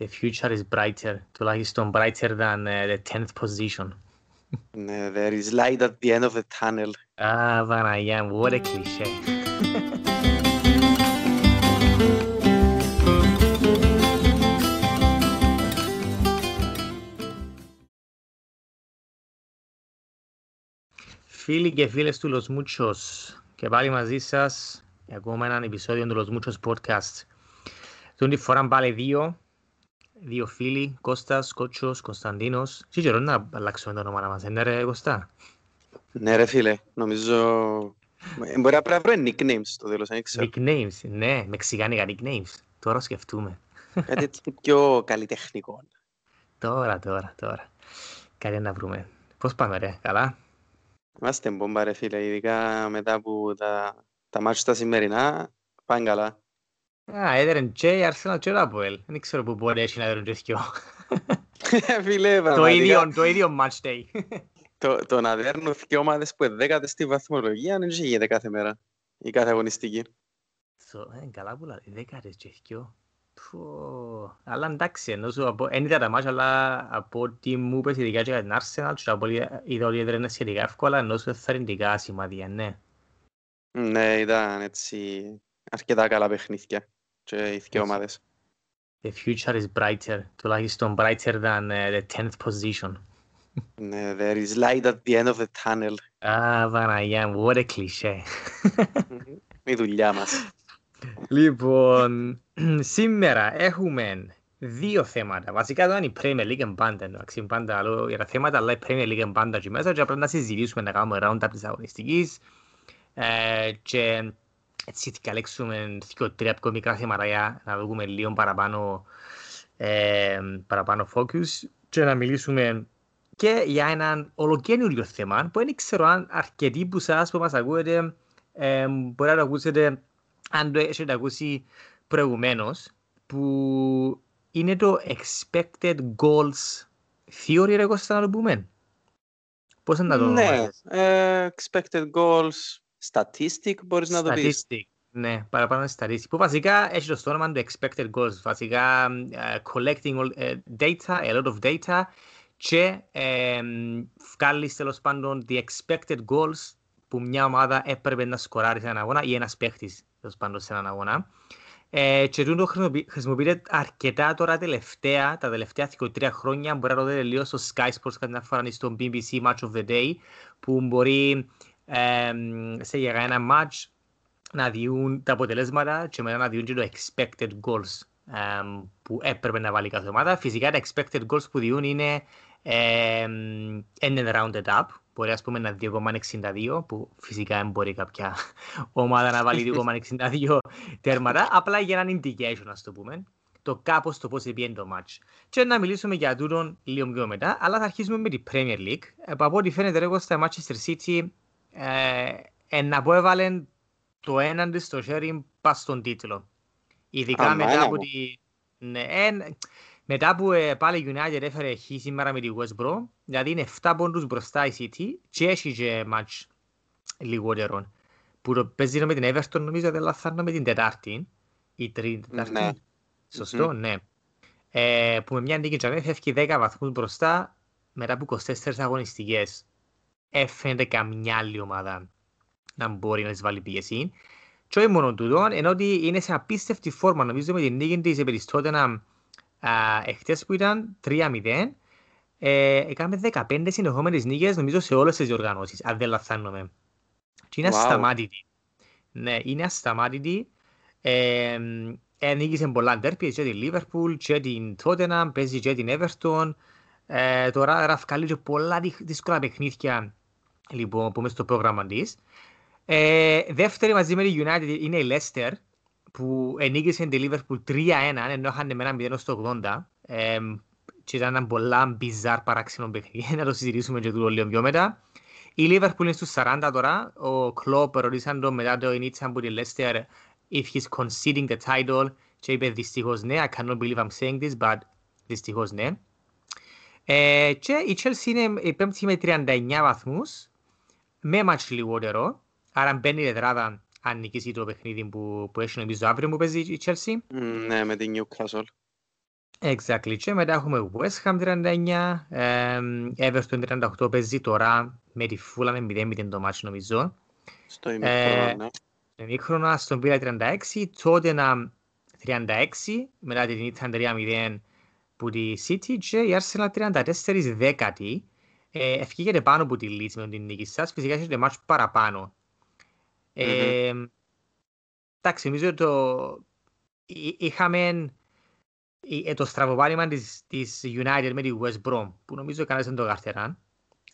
The future is brighter, τουλάχιστον brighter than uh, the 10th position. Ναι, there is light at the end of the tunnel. Α, Παναγιά μου, what a cliché. Φίλοι και φίλες του Los Muchos και πάλι μαζί σας για ακόμα έναν επεισόδιο του Los Muchos Podcast. Τον τη φορά πάλι δύο, δύο φίλοι, Κώστας, Κότσος, Κωνσταντίνος. Τι καιρό να αλλάξουμε το όνομα μας, είναι ρε Κωστά. Ναι ρε φίλε, νομίζω... Ε, Μπορεί να πρέπει να βρω nicknames στο τέλος, δεν ξέρω. Nicknames, ναι, μεξικάνικα nicknames. Τώρα σκεφτούμε. Κάτι έτσι πιο καλλιτεχνικό. Τώρα, τώρα, τώρα. Κάτι να βρούμε. Πώς πάμε ρε, καλά; Είμαστε μπόμπα ρε φίλε, ειδικά μετά από τα, τα μάτια τα σημερινά, πάνε καλά. Α, έδερεν και η Arsenal και το Αποέλ. Δεν ξέρω που μπορεί να έδερεν και δυο. Φίλε, Το πραγματικά, ίδιο, το ίδιο match day. το, το να δέρνουν δύο ομάδες που είναι δέκατες στη βαθμολογία δεν γίνεται κάθε μέρα. Η κάθε αγωνιστική. So, ε, καλά που λέει, δέκατες και δυο. Πω, Αλλά εντάξει, ενώ σου από, εν είδα τα μάτια, αλλά από ό,τι μου είπες ειδικά και για την Arsenal, και από ό,τι είδα ότι έδερεν σχετικά εύκολα, ενώ σου εθαρρυντικά σημάδια, ναι. Ναι, ήταν έτσι αρκετά καλά παιχνίδια και οι δύο Έτσι. ομάδες. The future is brighter, τουλάχιστον brighter than uh, the 10th position. Ναι, there is light at the end of the tunnel. Α, Παναγιά μου, what a cliché. Η δουλειά μας. Λοιπόν, σήμερα έχουμε δύο θέματα. Βασικά εδώ είναι η Premier League and πάντα, εντάξει, πάντα λέω για τα θέματα, αλλά η Premier League and πάντα και μέσα και πρέπει να συζητήσουμε να κάνουμε round-up της αγωνιστικής ε, και έτσι θα καλέξουμε δύο τρία πιο μικρά θέματα για να δούμε λίγο παραπάνω, ε, παραπάνω focus και να μιλήσουμε και για έναν ολοκένουργιο θέμα που δεν ξέρω αν αρκετοί που σας που μας ακούετε ε, μπορεί να το ακούσετε αν το έχετε ακούσει προηγουμένως που είναι το expected goals theory ρε Κώστα να το πούμε. Πώς να το Ναι, ονομάζεις; ε, expected goals, statistic μπορείς να το πεις; Statistic. Ναι, παραπάνω statistic. Που βασικά έχει το στο όνομα του expected goals. Βασικά ε, collecting all, ε, data, a lot of data και ε, βγάλεις τέλος πάντων the expected goals που μια ομάδα έπρεπε να σκοράρει σε έναν αγώνα ή ένας παίχτης τέλος πάντων σε έναν αγώνα. Ε, και τούτο χρησιμοποιεί- χρησιμοποιείται αρκετά τώρα τελευταία, τα τελευταία 23 χρόνια. Μπορεί να το δείτε λίγο στο Sky Sports κατά την φορά ή στο BBC Match of the Day που μπορεί ε, σε για ένα match να διούν τα αποτελέσματα και μετά να διούν και το expected goals εμ, που έπρεπε να βάλει κάθε ομάδα. Φυσικά τα expected goals που διούν είναι εμ, end and rounded up. Μπορεί ας πούμε να 2,62 που φυσικά δεν μπορεί κάποια ομάδα να βάλει 2,62 τέρματα. Απλά για έναν indication ας το πούμε. Το κάπως το πώς πήγαινε το match. Και να μιλήσουμε για τούτον λίγο πιο μετά. Αλλά θα αρχίσουμε με την Premier League. Ε, που από ό,τι φαίνεται ρε στα Manchester City ε, ε, να πω έβαλε το έναν της στο χέρι πας στον τίτλο. Ειδικά Αμάνα μετά από μου. τη... Ναι, ε, μετά που ε, πάλι η United έφερε χ σήμερα με τη West Brom, δηλαδή είναι 7 πόντους μπροστά η City και έχει και match λιγότερο. Που το παίζεις με την Everton νομίζω δεν λαθάνω με την Τετάρτη. Η τρίτη Τετάρτη. Ναι. Σωστό, ναι. Ε, που με μια νίκη τζαμί φεύγει 10 βαθμούς μπροστά μετά από 24 αγωνιστικές. Έφερε καμιά άλλη ομάδα να μπορεί να της βάλει πίεση. Και όχι μόνο τούτο, ενώ ότι είναι σε απίστευτη φόρμα. Νομίζω με την νίκη της επί της Tottenham, α, εχθές που ήταν 3-0, ε, έκαμε 15 συνεχόμενες νίκες νομίζω σε όλες τις διοργανώσεις, αν δεν λαθάνομαι. Και είναι Wow. ασταμάτητη. Ναι, είναι ασταμάτητη. Ε, ε, νίκησε πολλά ντέρπι, και την Liverpool, και την Tottenham, παίζει και την Everton. Ε, τώρα άρα βγάλει και πολλά δυ- δύσκολα παιχνίδια λοιπόν, που είμαι στο πρόγραμμα της. Ε, δεύτερη μαζί με τη United είναι η Leicester που ενίκησε τη Liverpool 3-1 ενώ είχαν με ένα 0 στο 80 ε, και ήταν ένα πολλά μπιζάρ παράξενο παιχνίδι να το συζητήσουμε και τούτο λίγο πιο μετά. Η Liverpool είναι στους 40 τώρα. Ο Klopp ρωτήσαν το μετά το Ινίτσα από τη Leicester if he's conceding the title και είπε δυστυχώς ναι, I cannot believe I'm saying this, but δυστυχώς ναι. Ε, και η Chelsea είναι η πέμπτη με 39 βαθμούς με μάτς λιγότερο. Άρα μπαίνει η τετράδα αν νικήσει το παιχνίδι που, που έχει νομίζω αύριο που παίζει η Chelsea. Μ, Ναι, με την Newcastle. Exactly. Και μετά έχουμε West Ham 39, εμ, Everton 38 παίζει τώρα με τη Fulham με 0-0 το μάτσο νομίζω. Στο Ε, ημίχρονο, ναι. Με μήχρονο Aston Villa 36, Tottenham 36, μετά την ήττα 3-0 που τη City και η Arsenal 34 δέκατη. Ε, ευκήγεται πάνω από τη Leeds με την νίκη σας, φυσικά έχετε μάτσο παραπάνω. Ε, Εντάξει, νομίζω το... εί- είχαμε η- ε, το στραβοπάλημα της, της United με τη West Brom, που νομίζω κανένας δεν το καρτεράν.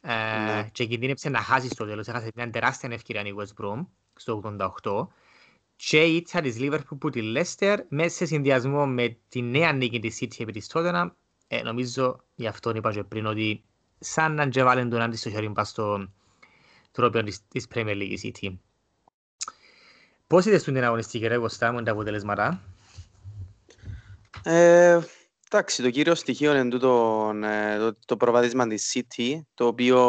Ε, Ναι. και κινδύνεψε να χάσει στο τέλος. Έχασε μια τεράστια ευκαιρία η West Brom στο 88. Και η ήττα της Liverpool που τη Leicester, μέσα σε συνδυασμό με τη νέα νίκη της City επί της Tottenham, ε, νομίζω γι' αυτό είπα και πριν ότι σαν να και βάλουν τον άντι στο χέρι πας στο τρόπιο της, της Premier League η City. Πώς είδες την αγωνιστική ρε Κωστά μου τα αποτελέσματα; Ε, εντάξει, το κύριο στοιχείο είναι τούτο, ε, το, το προβάδισμα της City, το οποίο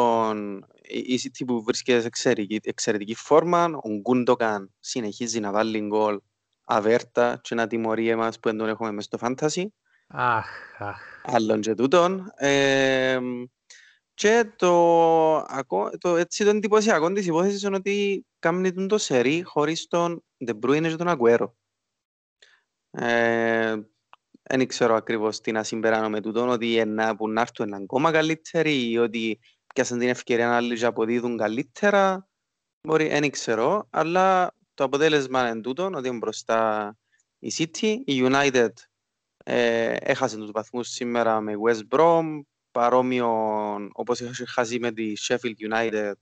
η η City που βρίσκεται σε εξαιρετική, εξαιρετική φόρμα, ο Γκούντοκαν συνεχίζει να βάλει γκολ αβέρτα και να τιμωρεί εμάς που δεν τον έχουμε μες στο fantasy, Αχ, αχ. άλλον και τούτον. Ε, και το, ακό- το, έτσι το εντυπωσιακό της υπόθεσης είναι ότι κάνει τον το σερί χωρίς τον De Bruyne και τον Αγκουέρο. Ε, δεν ξέρω ακριβώς τι να συμπεράνω με τούτον, ότι ενά, που να έρθουν ακόμα καλύτεροι ή ότι πιάσαν την ευκαιρία να άλλοι και αποδίδουν καλύτερα. Μπορεί, δεν ξέρω, αλλά το αποτέλεσμα είναι τούτον, ότι είναι μπροστά η City, η United ε, έχασε τους βαθμούς σήμερα με West Brom, παρόμοιο όπως είχες χάσει με τη Sheffield United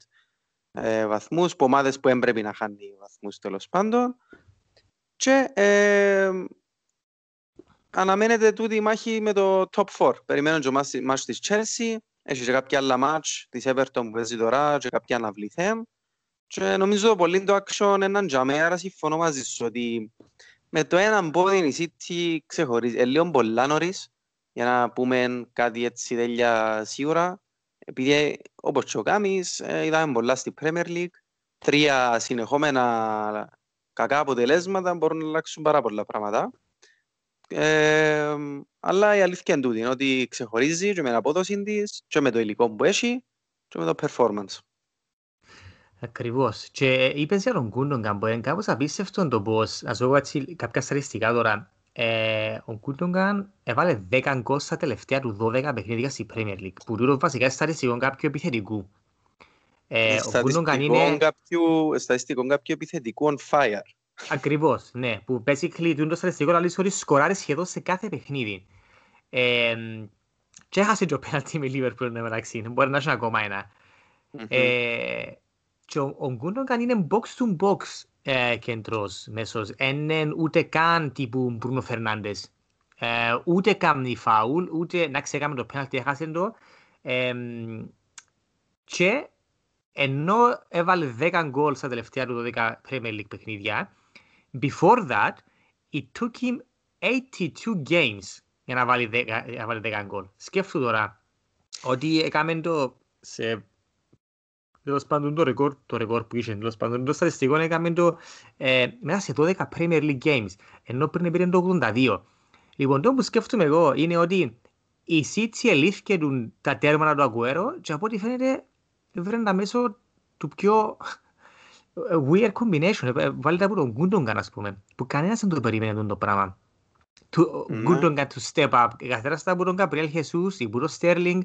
ε, βαθμούς, που ομάδες που έμπρεπε να χάνει βαθμούς τέλος πάντων. Και ε, αναμένεται τούτη η μάχη με το top 4. Περιμένω και ο μάτς- μάτς της Chelsea, έχει και κάποια άλλα μάτς της Everton που παίζει τώρα και κάποια αναβληθέμ. Και νομίζω πολύ το action έναν τζαμέ, άρα συμφωνώ μαζί σου ότι με το έναν πόδι η City ξεχωρίζει. Ε, λίγο πολλά νωρίς για να πούμε κάτι έτσι τέλεια σίγουρα. Επειδή όπως και ο Κάμις ε, είδαμε πολλά στη Premier League. Τρία συνεχόμενα κακά αποτελέσματα μπορούν να αλλάξουν πάρα πολλά πράγματα. Ε, αλλά η αλήθεια είναι τούτη, είναι ότι ξεχωρίζει και με την απόδοση της και με το υλικό που έχει και με το performance. Ακριβώς. Και είπες για τον Γκούντογκαν που είναι κάπως απίστευτο το πώς, να σου πω έτσι κάποια στατιστικά τώρα, ε, ο Γκούντογκαν έβαλε 10 γκολ στα τελευταία του 12 παιχνίδια στη Premier League, που τούτο βασικά είναι στατιστικό κάποιου επιθετικού. Ε, ο Γκούντογκαν Στατιστικό είναι κάποιου, στατιστικό κάποιου επιθετικού on fire. ακριβώς, ναι, που basically τούτο το στατιστικό λέει ότι σκοράρει σχεδόν σε κάθε παιχνίδι. Ε, και έχασε και ο πέναλτι με Liverpool εν τω μεταξύ, μπορεί να έχει ακόμα ένα. Μμμ. Ε, και ο, ο Γκούντογκαν είναι box to box ε, κέντρος μέσος. Είναι ούτε καν τύπου Μπρούνο Φερνάντες. Ε, ούτε κάνει φάουλ, ούτε να ξεκάμε το πέναλτι έχασε το. Ε, και ενώ έβαλε 10 γκολ στα τελευταία του 12 Premier League παιχνίδια, before that, it took him 82 games για να βάλει 10, για να βάλει 10 γκολ. Σκέφτου τώρα ότι έκαμε το σε τέλος πάντων το ρεκόρ, το ρεκόρ που είχε, τέλος πάντων το στατιστικό έκαμε το ε, μέσα σε 12 Premier League Games, ενώ πριν πήρε το 82. Λοιπόν, το που σκέφτομαι εγώ είναι ότι η City ελήφθηκε του- τα τέρματα του Αγκουέρο και από ό,τι φαίνεται βρήκαν τα μέσω του πιο ε, weird combination. Ε, Βάλτε από τον Γκούντογκαν, ας πούμε, που κανένας δεν το περίμενε αυτό το πράγμα. Του Ναι. Γκούντογκαν to step up. Καθαρά από τον Gabriel Jesus ή που τον Sterling,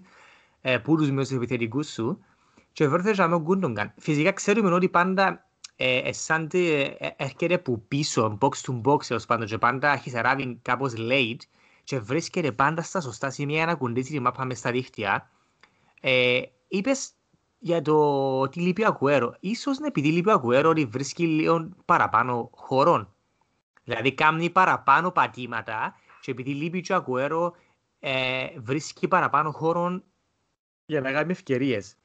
ε, που τους μέσους επιθετικούς σου και βρέθηκε με ο Γκούντογκαν. Φυσικά ξέρουμε ότι πάντα ε, ε, σαν τε- ε, έρχεται που πίσω, box to box τέλος πάντων και πάντα έχει arriving κάπως late και βρίσκεται πάντα στα σωστά σημεία για να κουντήσει τη μάπα μες στα δίχτυα. Ε, είπες για το ότι λείπει ο Αγουέρο. Ίσως είναι επειδή λείπει ο Αγουέρο ότι βρίσκει λίγο παραπάνω χώρον. Δηλαδή κάνει παραπάνω πατήματα και επειδή λείπει και ο Αγουέρο ε, βρίσκει παραπάνω χώρον για να κάνει ευκαιρίες.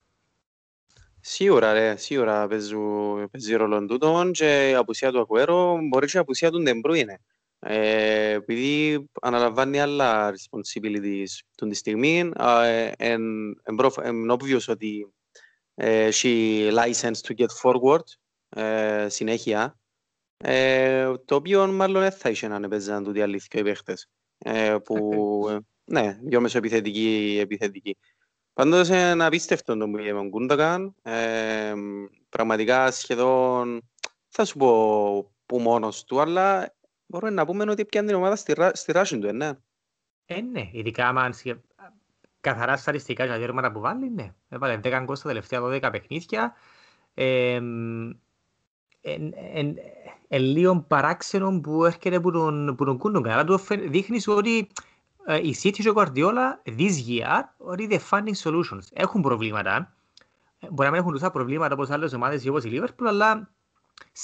Σίγουρα, ρε, σίγουρα παίζουν- παίζει ρόλο τούτον και η απουσία του Αγουέρο μπορεί και η απουσία του Ντεμπρούινε. Ε, επειδή αναλαμβάνει άλλα responsibilities τον τη στιγμή, είναι obvious ότι ε, έχει license to get forward ε, συνέχεια, ε, το οποίο μάλλον δεν θα είχε να παίζαν τούτοι αλήθεια οι παίχτες. ε, που, ναι, πιο μεσοεπιθετική επιθετική. Πάντως είναι απίστευτο το που είπε ο Γκούντακαν. Ε, πραγματικά σχεδόν, θα σου πω που μόνος του, αλλά μπορούμε να πούμε ότι πιάνει την ομάδα στη, στη ράση του, ε, ναι. Ε, ναι, ειδικά άμα καθαρά σταριστικά για τέρματα που βάλει, ναι. Έβαλε 10 γκολ στα τελευταία 12 παιχνίδια. Ε, ε, λίγο παράξενο που έρχεται από τον, που τον Κούντογκαν, αλλά του δείχνει ότι uh, η City και ο Guardiola this year ότι the funding solutions έχουν προβλήματα. Μπορεί να μην έχουν τόσα προβλήματα όπως άλλες ομάδες όπως η Liverpool, αλλά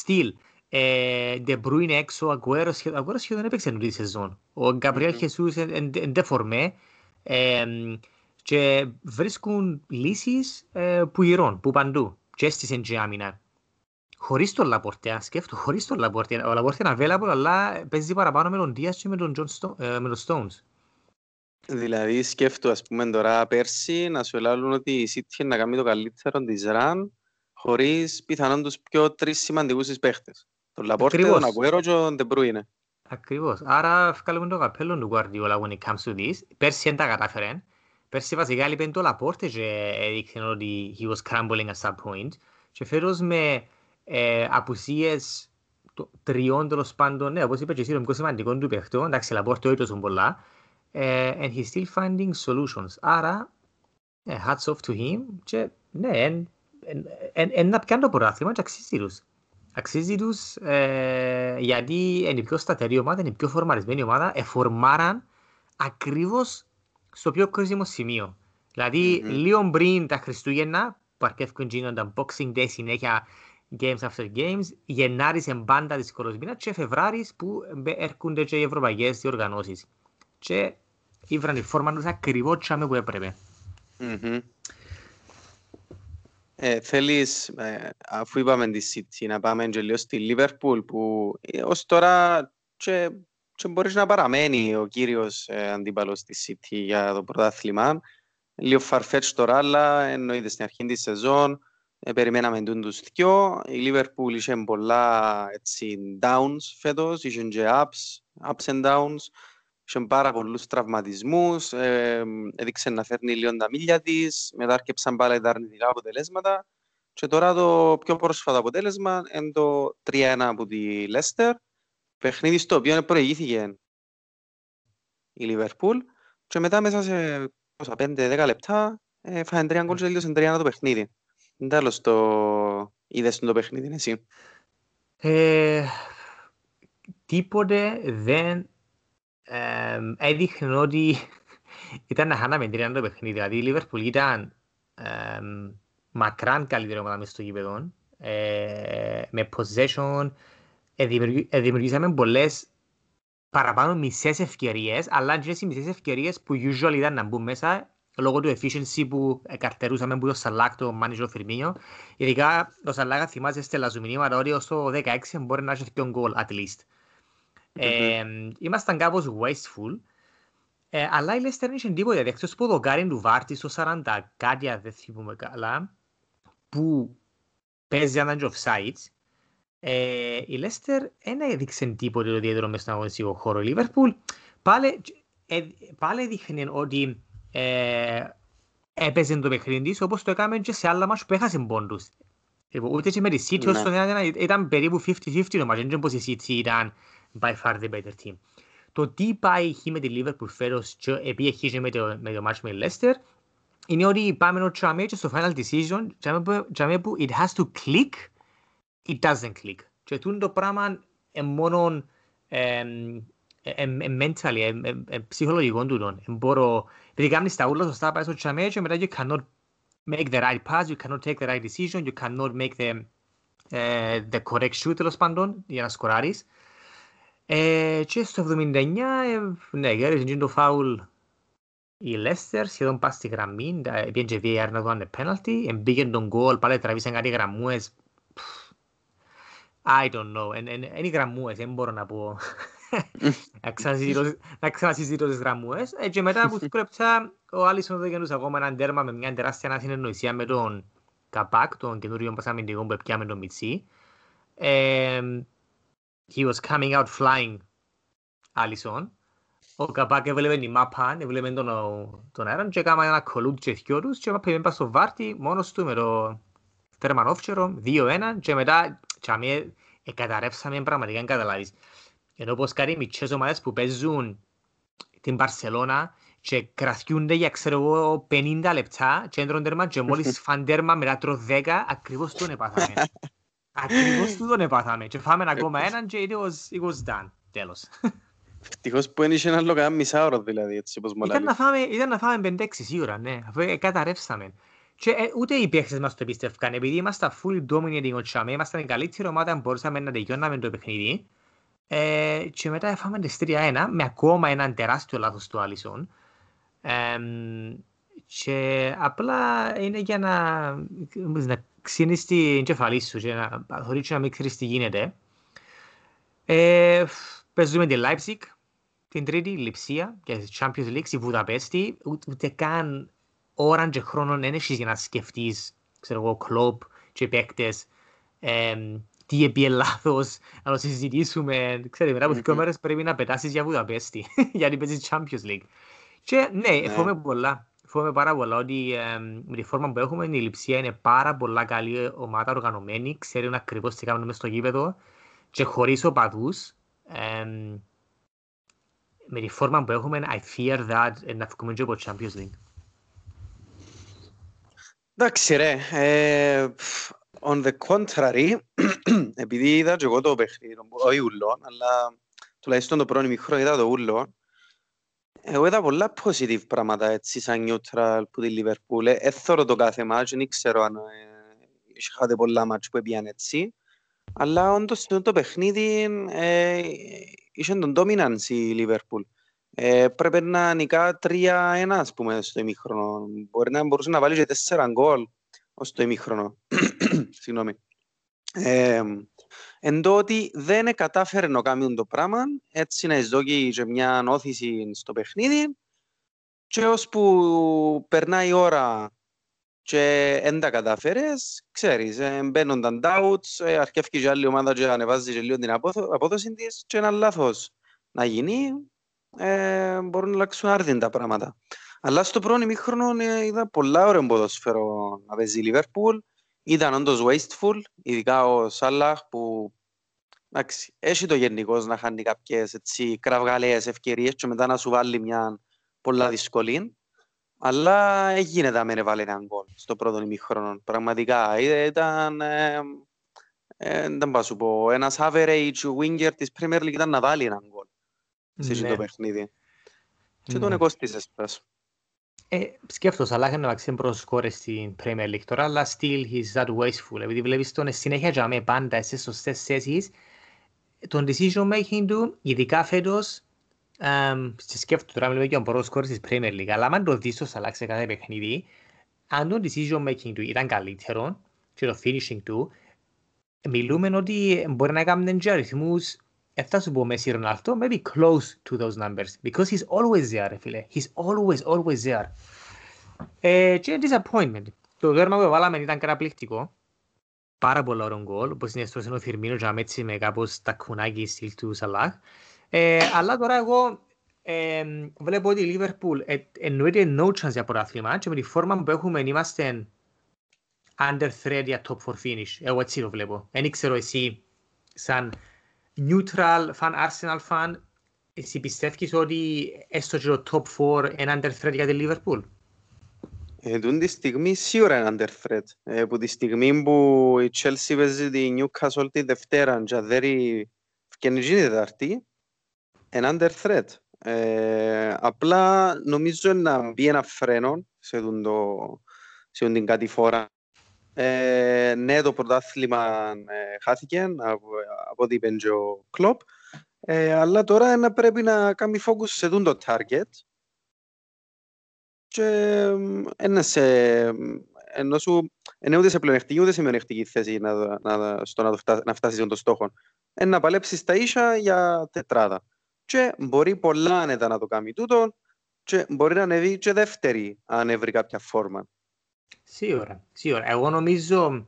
still, ε, De Bruyne έξω, ο Aguero σχεδόν έπαιξε τη σεζόν. Ο Γκαμπριέλ Χεσούς εντεφορμέ και βρίσκουν λύσεις ε, που γυρών, που παντού και στη άμυνα. Χωρίς τον Λαπορτέα, σκέφτομαι, χωρίς τον Λαπορτέα. Ο Λαπορτέα είναι available, αλλά παίζει παραπάνω με τον Δίας και με τον, John Sto ε, με τον Stones. Δηλαδή σκέφτομαι, ας πούμε, τώρα πέρσι να σου ελάλουν ότι η City να κάνει το καλύτερο της run χωρίς πιθανόν τους πιο τρεις σημαντικούς της παίχτες. Τον Λαπόρτε, τον Αγουέρο και τον Ντεμπρούινε. Ακριβώς. Άρα βγάλουμε το καπέλο του Guardiola when it comes to this. Πέρσι δεν τα κατάφερε. Πέρσι βασικά λείπεν το Λαπόρτε και έδειξε ότι he was crumbling at some point. Και φέτος με ε, απουσίες τριών τέλος πάντων, ναι, όπως είπε και εσύ, το πιο σημαντικό του παιχτό, εντάξει, Λαπόρτε όχι τόσο πολλά, uh, and he's still finding solutions. Άρα, uh, hats off to him και ναι, εν να πιάνει το πρωτάθλημα και αξίζει τους. Αξίζει τους ε, γιατί είναι η πιο σταθερή ομάδα, είναι η πιο φορμαρισμένη ομάδα, εφορμάραν ακριβώς στο πιο κρίσιμο σημείο. Δηλαδή, mm-hmm. λίγο πριν τα Χριστούγεννα, που αρκεύκουν γίνονταν Boxing Day συνέχεια Games after Games, Γενάρης εμπάντα της κοροσμήνας και Φεβράρης που έρχονται και οι ευρωπαϊκές διοργανώσεις. Και ήβραν η φόρμα τους ακριβώς τσάμε που έπρεπε. Mm-hmm. Ε, θέλεις, ε, αφού είπαμε τη City, να πάμε και λίγο στη Liverpool που ε, ως τώρα και, και μπορείς να παραμένει ο κύριος ε, αντίπαλος της City για το πρωτάθλημα. Λίγο farfetch τώρα, αλλά εννοείται στην αρχή της σεζόν ε, περιμέναμε τον τους δυο. Η Liverpool είχε πολλά έτσι, downs φέτος, είχε και ups, ups and downs. Είχε πάρα πολλούς τραυματισμούς, ε, έδειξε να φέρνει λίγο τα μίλια της, μετά έρκεψαν πάλι τα αρνητικά αποτελέσματα και τώρα το πιο πρόσφατο αποτέλεσμα είναι το 3-1 από τη Λέστερ, παιχνίδι στο οποίο προηγήθηκε η Λιβερπούλ και μετά μέσα σε 5-10 λεπτά ε, φάνε τρία γκολ και τελείωσε 3-1 το παιχνίδι. Δεν τέλος το είδες το παιχνίδι εσύ; Ε, τίποτε δεν έδειχνε ότι ήταν να χάναμε τρία το παιχνίδι. Δηλαδή η Λίβερπουλ ήταν μακράν καλύτερη ομάδα μες στο γήπεδο. Ε, με possession ε, δημιουργήσαμε πολλές παραπάνω μισές ευκαιρίες, αλλά και οι μισές ευκαιρίες που usually ήταν να μπουν μέσα λόγω του efficiency που καρτερούσαμε που το Σαλάκ, το manager Φιρμίνιο. Ειδικά το Σαλάκ θυμάσαι στέλνα σου μηνύματα ότι ως το 16 μπορεί να έχει και γκολ at least. Ε, ήμασταν κάπως wasteful. Ε, αλλά η Λέστερ δεν είχε τίποτα. Εκτός από το κάριν του Βάρτη στο 40 κάτι αν δεν θυμούμε καλά που παίζει έναν και offsides ε, η Λέστερ δεν έδειξε τίποτα το ιδιαίτερο μέσα στον αγωνιστικό χώρο. Η Λίβερπουλ πάλι, ε, πάλι δείχνει ότι ε, έπαιζε το παιχνίδι της όπως το έκαμε και σε άλλα μάτια που έχασε πόντους. Ούτε και με τη City ναι. ήταν περίπου 50-50 το μάτια, δεν πως η City ήταν by far the better team. Το τι πάει χει με τη Liverpool φέρος και επειδή έχει με το, με το match με τη Leicester είναι ότι πάμε ο τσάμε και στο final decision τσάμε που it has to click, it doesn't click. Και τούν το πράγμα είναι μόνο mentally, ψυχολογικό του τον. Μπορώ, επειδή κάνεις τα ούλα σωστά πάει στο τσάμε και μετά you cannot make the right pass, you cannot take the right decision, you cannot make the, uh, the correct shoot τέλος πάντων για να σκοράρεις. Ε, και στο 79, ε, ναι, γέριζε το φάουλ η Λέστερ σχεδόν πάει στη γραμμή, πήγαινε και VAR να δω πέναλτι, εμπήγαινε τον γκολ, πάλι τραβήσαν κάτι γραμμούες. I don't know, είναι οι γραμμούες, δεν μπορώ να πω. να ξανασυζητώ τις γραμμούες. Ε, και μετά που σκρέψα, ο Άλισον δεν γεννούσε ακόμα έναν τέρμα με μια τεράστια συνεννοησία με τον Καπάκ, τον καινούριο πασαμιντικό που έπιαμε τον Μιτσί. Ε, he was coming out flying Alisson ο Καπάκ έβλεπε την μάπα, έβλεπε τον, τον αέρα και έκαμε ένα κολούτ και δυο τους και πήγαινε στο βάρτι μόνος του με το Τερμανόφτσερο, 2-1 και μετά και αμέ εκαταρρεύσαμε πραγματικά αν καταλάβεις. Ενώ πως κάτι μικρές ομάδες που παίζουν την Παρσελώνα και κρατιούνται για ξέρω εγώ 50 λεπτά και έντρον τέρμα και μόλις φαν τέρμα μετά τρο 10 ακριβώς τον επάθαμε. ακριβώς τον επάθαμε και φάμε ακόμα έναν και it was, it was done. Τέλος. Ευτυχώς που ένιξε ένα άλλο κανένα μισά ώρα δηλαδή έτσι όπως μου Ήταν να φάμε, ήταν να φάμε 5-6 σίγουρα ναι, αφού καταρρεύσαμε. Και ε, ούτε οι παίχτες μας το πίστευκαν, επειδή ήμασταν full dominating ο Τσάμε, ήμασταν η καλύτερη ομάδα που μπορούσαμε να τελειώναμε το παιχνίδι. Ε, και μετά έφαμε τις 3-1 με ακόμα έναν τεράστιο λάθος του Άλισον. Ε, και απλά είναι για να, να ξύνεις την κεφαλή σου και να θωρείς να μην ξέρεις τι γίνεται. Ε, παίζουμε τη Leipzig, την τρίτη, η Λιψία και Champions League, η Βουδαπέστη, ούτε καν ώρα και χρόνο δεν έχεις για να σκεφτείς, ξέρω εγώ, κλόπ και παίκτες, ε, τι έπιε λάθος, να το συζητήσουμε. Ξέρετε, μετά από δύο μέρες πρέπει να πετάσεις για Βουδαπέστη, γιατί παίζεις Champions League. Και ναι, ναι. φοβάμαι πολλά. Φοβάμαι πάρα πολλά ότι ε, με τη φόρμα που έχουμε η Λιψία είναι πάρα πολλά καλή ομάδα οργανωμένη, ξέρουν ακριβώς τι κάνουν μες στο γήπεδο και χωρίς οπαδούς. Ε, με τη φόρμα που έχουμε, I fear that να βγούμε και από Champions League. Εντάξει ρε, ε, on the contrary, επειδή είδα και εγώ το παιχνίδι, όχι ούλο, αλλά τουλάχιστον το πρώτο μικρό είδα το ούλο, εγώ είδα πολλά positive πράγματα έτσι σαν neutral που τη Liverpool. Έθωρο το κάθε μάτς, δεν ξέρω αν ε, είχατε πολλά μάτς που έπιαν έτσι. Αλλά όντως το παιχνίδι ε, είχε τον dominance η Liverpool. Ε, πρέπει να νικά 3-1 ας πούμε στο ημίχρονο. Μπορεί να μπορούσε να βάλει και 4 γκολ ως το ημίχρονο. Συγγνώμη. Ε, εν τότε δεν κατάφερε να κάνει το πράγμα, έτσι να εισδόκει και μια όθηση στο παιχνίδι και ώσπου περνάει η ώρα και δεν τα κατάφερες, ξέρεις, ε, μπαίνουν τα doubts, ε, αρκεύει και άλλη ομάδα και ανεβάζει και λίγο την απόδοση της και ένα λάθος να γίνει, ε, μπορούν να αλλάξουν άρδιν τα πράγματα. Αλλά στο πρώτο ημίχρονο ε, είδα πολλά ωραίο ποδοσφαίρο να παίζει η Liverpool. Ήταν όντως wasteful, ειδικά ο Σάλαχ που εντάξει, έχει το γενικό να χάνει κάποιες έτσι, κραυγαλαίες ευκαιρίες και μετά να σου βάλει μια πολλά δυσκολία. Αλλά έγινε να μην έβαλε έναν γκολ στο πρώτο ημίχρονο. Πραγματικά ήταν, ε, ε, δεν πάω σου πω, ένας average winger της Premier League ήταν να βάλει έναν γκολ σε ναι. το παιχνίδι. Και τον ναι. εκόστησες πες. Ε, σκέφτος, αλλά είχαν να προς σκόρες στην Premier League τώρα, αλλά still he's that wasteful. Επειδή βλέπεις τον συνέχεια για με πάντα σε σωστές θέσεις, τον decision making του, ειδικά φέτος, um, σκέφτομαι τώρα μιλάμε για τον πρώτο σκόρες της Premier League, αλλά αν το δεις το Σαλάχ σε κάθε παιχνίδι, αν το decision making του ήταν καλύτερο και το finishing του, μιλούμε ότι μπορεί να κάνουν και αριθμούς δεν θα σου πω Messi Ρονάλτο, maybe close to those numbers, because he's always there, φίλε. He's always, always there. Ε, και disappointment. Το δέρμα που βάλαμε ήταν καταπληκτικό. Πάρα πολλά ωραίο γκολ, όπως είναι στο ο Φιρμίνο και έτσι με κάπως τα κουνάκι στυλ του Σαλάχ. Ε, αλλά τώρα εγώ ε, βλέπω ότι η Λίβερπουλ ε, εννοείται no chance για πρωτάθλημα και με τη φόρμα που έχουμε είμαστε under threat για top 4 finish. Εγώ έτσι το βλέπω. Δεν ξέρω εσύ σαν neutral fan, Arsenal fan, εσύ πιστεύεις ότι έστω και το top 4 είναι under threat για τη Liverpool? Ε, τούν τη στιγμή σίγουρα είναι under threat. Ε, από τη στιγμή που η Chelsea παίζει τη Newcastle τη Δευτέρα και αδέρει φκενιζίνη Τετάρτη, είναι under threat. Ε, απλά νομίζω να μπει ένα φρένο σε, το, σε την κατηφόρα ε, ναι, το πρωτάθλημα ε, χάθηκε από, από ό,τι είπε και ο Κλόπ. Ε, αλλά τώρα να πρέπει να κάνει focus σε δουν το target και ένα σε, ενώ σου, ενώ ούτε σε πλεονεκτική ούτε σε μειονεκτική θέση να, να, στο να, το φτάσει, να φτάσεις τον στόχο. Ε, να παλέψεις στα ίσα για τετράδα. Και μπορεί πολλά άνετα να το κάνει τούτο και μπορεί να ανεβεί και δεύτερη αν βρει κάποια φόρμα. Σίγουρα, σίγουρα. Εγώ νομίζω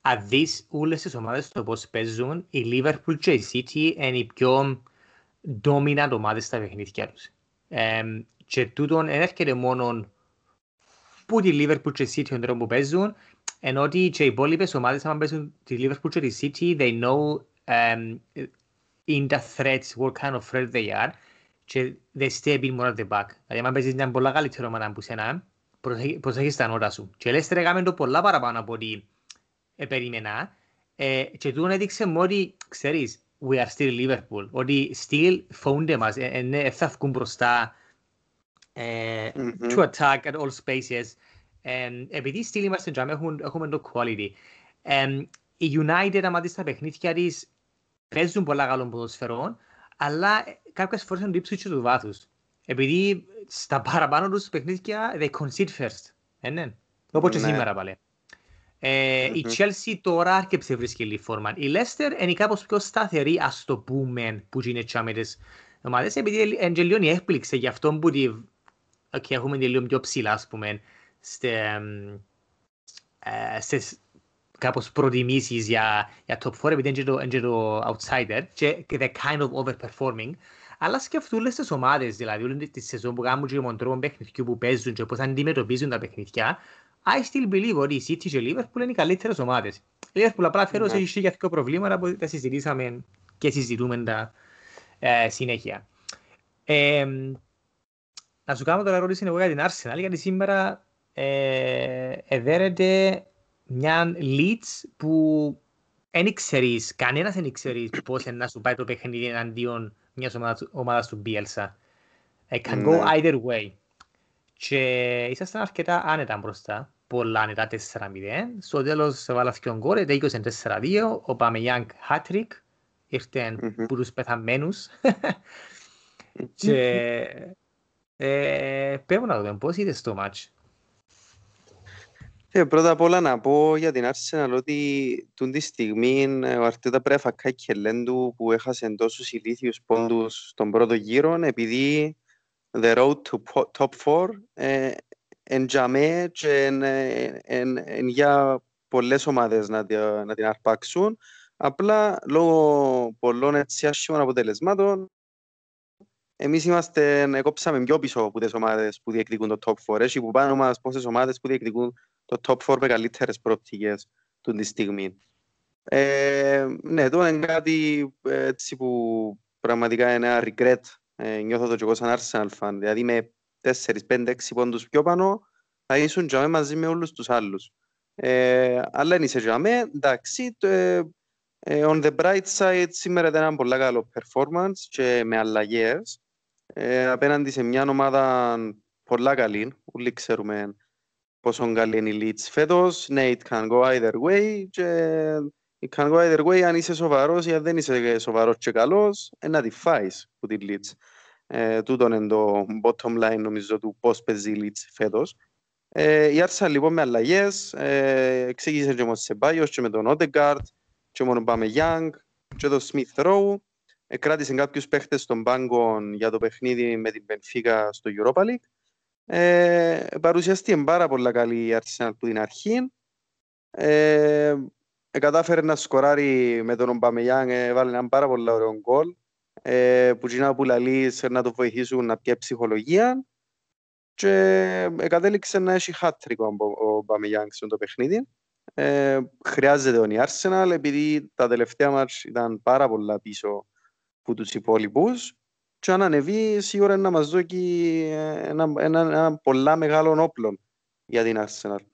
αν δεις όλες τις ομάδες το πώς παίζουν, η Liverpool και η City είναι οι πιο dominant ομάδες στα παιχνίδια τους. Ε, και τούτον δεν έρχεται μόνο που τη Liverpool και City τον που παίζουν, ενώ ότι και οι υπόλοιπες ομάδες άμα παίζουν τη Liverpool και τη City, they know um, in the threats, what kind of threat they are, και they stay a bit more at the back. Δηλαδή, άμα παίζεις μια πολλά καλύτερη ομάδα που σένα, προσέχεις τα νότα σου. Και λες τρεγάμε το πολλά παραπάνω από ό,τι ε, περίμενα. Ε, και τούτον έδειξε μου ότι, ξέρεις, we are still Liverpool. Ότι still φόουνται μας, ε, ε, ναι, θα βγουν μπροστά ε, mm-hmm. to attack at all spaces. Ε, επειδή still είμαστε τζάμε, έχουμε, έχουμε το quality. Ε, η United, άμα δεις τα παιχνίδια της, παίζουν πολλά καλών ποδοσφαιρών, αλλά κάποιες φορές είναι το ύψος του βάθους. Επειδή στα παραπάνω τους παιχνίδια, they concede first. Ε, ναι. Όπως και ναι. σήμερα πάλι. Ε, mm-hmm. Η Chelsea τώρα άρκεψε βρίσκει λίγη φόρμα. Η Leicester είναι κάπως πιο σταθερή, ας το πούμε, που είναι τσάμε τις ομάδες, επειδή είναι λίγο έκπληξε γι' αυτό που τη... Okay, έχουμε λίγο πιο ψηλά, ας πούμε, στις κάπως προτιμήσεις για, για top 4, επειδή είναι το, είναι το outsider και, και the kind of overperforming. Αλλά σκεφτούν τις ομάδες, δηλαδή, όλη τη σεζόν που κάνουν και με τον τρόπο παιχνιδιού που παίζουν και πώς αντιμετωπίζουν τα παιχνιδιά, I still believe ότι η City και η Liverpool είναι οι καλύτερες ομάδες. Η Liverpool απλά φέρω έχει για δύο προβλήματα που τα συζητήσαμε και συζητούμε τα ε, συνέχεια. Ε, να σου κάνω τώρα ερώτηση εγώ για την Arsenal, γιατί σήμερα ε, εδέρεται μια Leeds που δεν ήξερες, κανένας δεν ήξερες πώς να σου πάει το παιχνίδι εναντίον μιας ομάδας, ομάδας του Bielsa. It can go either way. Και ήσασταν αρκετά άνετα μπροστά, πολλά άνετα 4-0. Στο τέλος βάλα δύο γκολ, τέλειωσε 4-2, ο Παμεγιάνγκ Χάτρικ, ήρθε που τους πεθαμένους. και ε, πρέπει να δούμε πώς είδες το μάτς. Ε, πρώτα απ' όλα να πω για την Arsenal ότι τούν τη στιγμή ε, ο Αρτέτα πρέπει να φακάει και λέντου που έχασε τόσους ηλίθιους πόντους στον πρώτο γύρο επειδή the road to top 4 ε, εν τζαμέ και εν, εν, εν, για πολλές ομάδες να, να την αρπάξουν. Απλά λόγω πολλών έτσι άσχημων αποτελεσμάτων εμείς είμαστε, κόψαμε πιο πίσω από τις ομάδες που διεκδικούν το top 4. Έχει που πάνω μας πόσες ομάδες που διεκδικούν το top 4 με καλύτερες προοπτικές του τη στιγμή. Ε, ναι, το είναι κάτι έτσι που πραγματικά είναι ένα regret. Ε, νιώθω το και εγώ σαν Arsenal fan. Δηλαδή με 4, 5, 6 πόντους πιο πάνω θα ήσουν τζαμέ μαζί με όλους τους άλλους. Ε, αλλά είναι σε τζαμέ, εντάξει, το, ε, ε, on the bright side σήμερα ήταν ένα πολύ καλό performance και με αλλαγές ε, απέναντι σε μια ομάδα πολλά καλή, όλοι ξέρουμε πόσο καλή είναι η Leeds φέτος. Ναι, it can go either way και it can go either way αν είσαι σοβαρός ή αν δεν είσαι σοβαρός και καλός, ε, να τη φάεις που τη Leeds. Ε, τούτο είναι το bottom line νομίζω του πώς παίζει η Leeds φέτος. Ε, η Άρσα λοιπόν με αλλαγές, ε, εξήγησε και με τον Σεμπάιος και με τον Odegaard και με τον Πάμε Young και τον Smith Rowe κράτησε κάποιους παίχτες στον πάγκο για το παιχνίδι με την Πενφύκα στο Europa League. Ε, παρουσιαστεί πάρα πολλά καλή η Arsenal που την αρχή. Ε, ε, κατάφερε να σκοράρει με τον Ομπαμεγιάν, ε, βάλει έναν πάρα πολύ ωραίο γκολ ε, που γίνα που λαλείς να το βοηθήσουν να πιέσει ψυχολογία και ε, κατέληξε να έχει χάτρικο ο Ομπαμεγιάν σε το παιχνίδι. Ε, χρειάζεται ο Arsenal επειδή τα τελευταία μάτς ήταν πάρα πολλά πίσω που τους υπόλοιπους και αν ανεβεί σίγουρα να μας δώσει ένα, ένα, ένα πολλά μεγάλο όπλο για την Arsenal.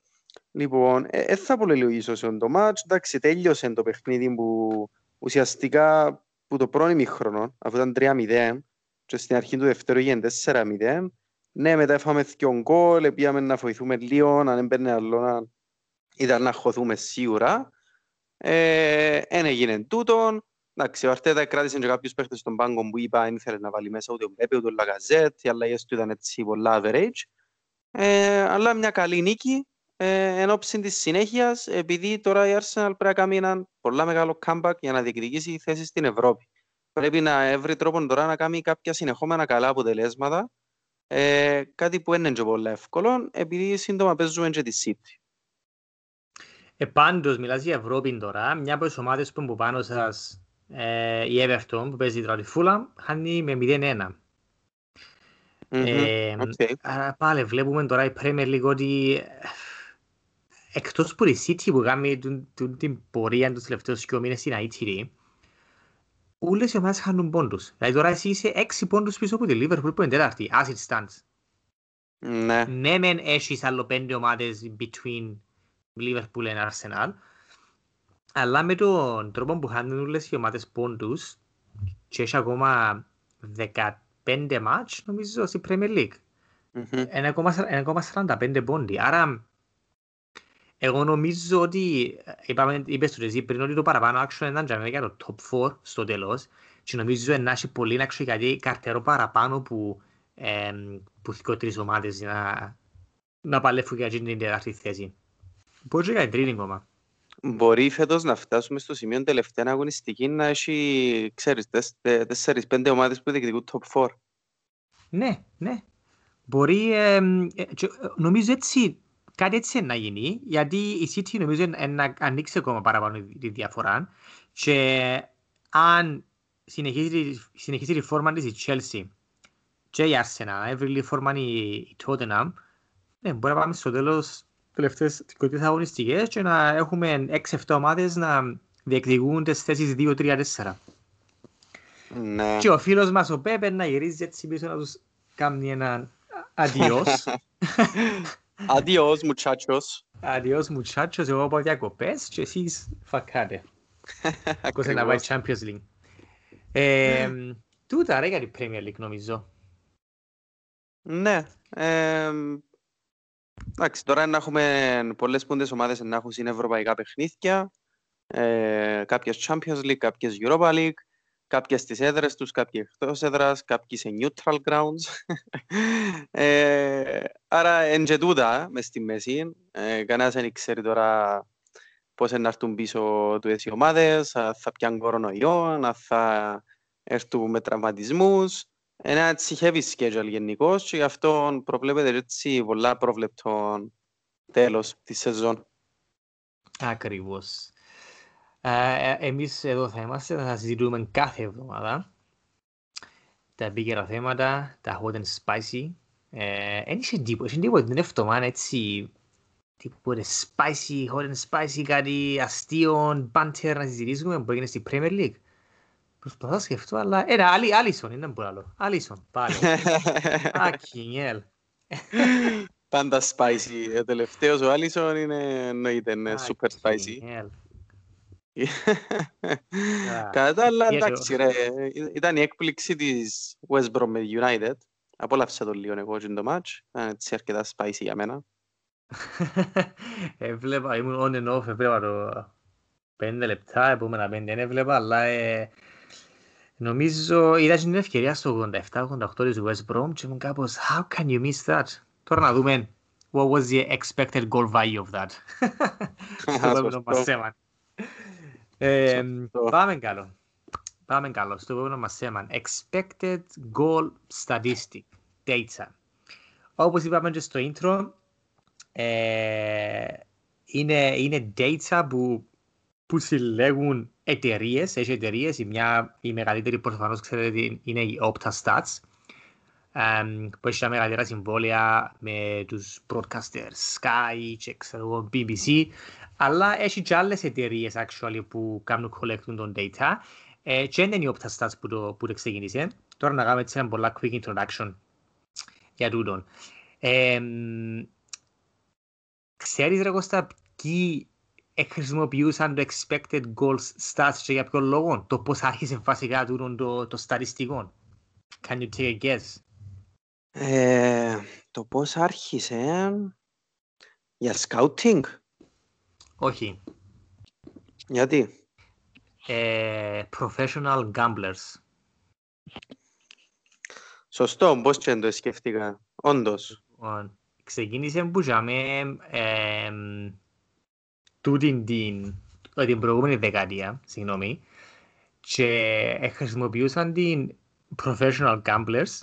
Λοιπόν, δεν ε, θα πολυλογήσω σε το μάτς. Εντάξει, τέλειωσε το παιχνίδι που ουσιαστικά που το πρώτο μήχρονο, αφού ήταν 3-0 και στην αρχή του δεύτερου έγινε 4-0, ναι, μετά έφαμε δύο γκολ, πήγαμε να βοηθούμε λίγο, αν έμπαιρνε άλλο ήταν να χωθούμε σίγουρα. Ε, έγινε τούτον, Εντάξει, ο Αρτέτα κράτησε και κάποιους παίχτες στον πάγκο που είπα δεν ήθελε να βάλει μέσα ούτε ο Μπέπε ούτε ο Λαγαζέτ, οι αλλαγές του ήταν έτσι πολλά average. Ε, αλλά μια καλή νίκη ε, εν ώψη της συνέχειας, επειδή τώρα η Arsenal πρέπει να κάνει ένα πολλά μεγάλο comeback για να διεκδικήσει θέση στην Ευρώπη. Πρέπει να βρει τρόπο τώρα να κάνει κάποια συνεχόμενα καλά αποτελέσματα, ε, κάτι που είναι και πολύ εύκολο, επειδή σύντομα παίζουμε και τη City. Ε, πάντως, μιλάς για Ευρώπη τώρα, μια από τις ομάδες που πάνω σας ε, η Everton που παίζει τώρα τη Fulham χάνει με 0-1. Ε, okay. Άρα πάλι βλέπουμε τώρα η Premier League ότι εκτός που η City που κάνει την πορεία τους τελευταίους δύο μήνες στην αίτηρη όλες οι ομάδες χάνουν πόντους. Δηλαδή τώρα εσύ είσαι έξι πόντους πίσω από τη Liverpool που είναι τέταρτη, as it stands. Ναι. Ναι μεν έχεις άλλο πέντε ομάδες between Liverpool και Arsenal αλλά με τον τρόπο που χάνουν όλες οι ομάδες πόντους και έχει ακόμα 15 μάτς νομίζω στη Premier League. Mm-hmm. 1,45 πόντι. Άρα εγώ νομίζω ότι είπαμε, είπες του εσύ πριν ότι το παραπάνω action ήταν για το top 4 στο τέλος και νομίζω να έχει πολύ action γιατί καρτερό παραπάνω που, ε, που θυκώ τρεις ομάδες να, να παλεύουν για την τέταρτη θέση. Μπορείς και για τρίτη ακόμα. Μπορεί φέτος να φτάσουμε στο σημείο τελευταία αγωνιστική να έχει, ξέρεις, τέσσερις, πέντε ομάδες που διεκδικούν top 4. Ναι, ναι. Μπορεί, ε, ε, νομίζω έτσι, κάτι έτσι να γίνει, γιατί η City νομίζω να ανοίξει ακόμα παραπάνω τη διαφορά και αν συνεχίσει, συνεχίσει τη φόρμα της η Chelsea και η Arsenal, έβρει τη φόρμα η Tottenham, ναι, μπορεί να πάμε στο τέλος τελευταίες δικοτικές αγωνιστικές και να έχουμε 6-7 ομάδες να διεκδικούν τις θέσεις 2-3-4. Ναι. Και ο φίλος μας ο Πέπερ να γυρίζει έτσι πίσω να τους κάνει έναν αντιός. Αντιός, muchachos. Αντιός, muchachos. Εγώ πάω διακοπές και εσείς φακάτε. Κόσε να πάει Champions League. Ε, τούτα ρε για την Premier League νομίζω. Ναι. Ε, Εντάξει, τώρα να έχουμε πολλές πούντες ομάδες να έχουν συνευρωπαϊκά παιχνίδια, ε, κάποιες Champions League, κάποιες Europa League, κάποιες στις έδρες τους, κάποιες εκτός έδρας, κάποιοι σε neutral grounds. ε, άρα εν και τούτα μες στη μέση, ε, κανένας δεν ξέρει τώρα πώς να έρθουν πίσω του οι ομάδες, θα πιάνουν κορονοϊό, αν θα έρθουν με τραυματισμούς, ένα έτσι heavy schedule γενικώς και γι' αυτό προβλέπεται έτσι πολλά προβλεπτό τέλος της σεζόν. Ακριβώς. Ε, εμείς εδώ θα είμαστε, θα συζητούμε κάθε εβδομάδα τα επίκαιρα θέματα, τα hot and spicy. Εν είχε τίποτα, είχε τίποτα την εβδομάδα έτσι τίποτα spicy, hot and spicy, κάτι αστείο, banter να συζητήσουμε που έγινε στη Premier League. Προσπαθώ να σκεφτώ, αλλά... Ένα, άλλη, Άλισον, είναι πολύ άλλο. Άλισον, πάλι. Ακινιέλ. Πάντα spicy. Ο τελευταίος ο Άλισον είναι, εννοείται, είναι super spicy. Κατά τα άλλα, εντάξει ρε, ήταν η έκπληξη της West Brom με United. Απόλαυσα το λίγο εγώ και το match. Ήταν έτσι αρκετά spicy για μένα. Έβλεπα, ήμουν on and off, έβλεπα το πέντε λεπτά, επόμενα πέντε δεν έβλεπα, αλλά Νομίζω είδα την ευκαιρία στο 87-88 της West Brom και ήμουν κάπως How can you miss that? Τώρα να δούμε What was the expected goal value of that? Στο επόμενο μας θέμα. Πάμε καλό. Πάμε καλό. Στο επόμενο μας θέμα. Expected goal statistic. Data. Όπως είπαμε και στο intro, ε, είναι, είναι data που, που συλλέγουν εταιρείες, έχει εταιρείες. Η, μια, η μεγαλύτερη προφανώς ξέρετε είναι η Opta Stats, um, που έχει τα μεγαλύτερα συμβόλαια με τους broadcasters Sky και ξέρω, BBC, αλλά έχει και άλλες εταιρείες actually, που κάνουν collecting τον data. Ε, και είναι η Opta Stats που το, που το ξεκίνησε. Τώρα να κάνουμε έτσι ένα πολλά quick introduction για τούτον. Ε, ξέρεις ρε Κώστα, ποιοι χρησιμοποιούσαν το expected goals stats και για ποιο λόγο, το πώς άρχισε βασικά το, το, το στατιστικό. Can you take a guess? Ε, το πώς άρχισε για scouting; Όχι. Γιατί; Ε, professional gamblers. Σωστό, πώς και το σκέφτηκα. Όντως. Ξεκίνησε που είχαμε τούτην την, την προηγούμενη δεκαετία, συγγνώμη, και χρησιμοποιούσαν την professional gamblers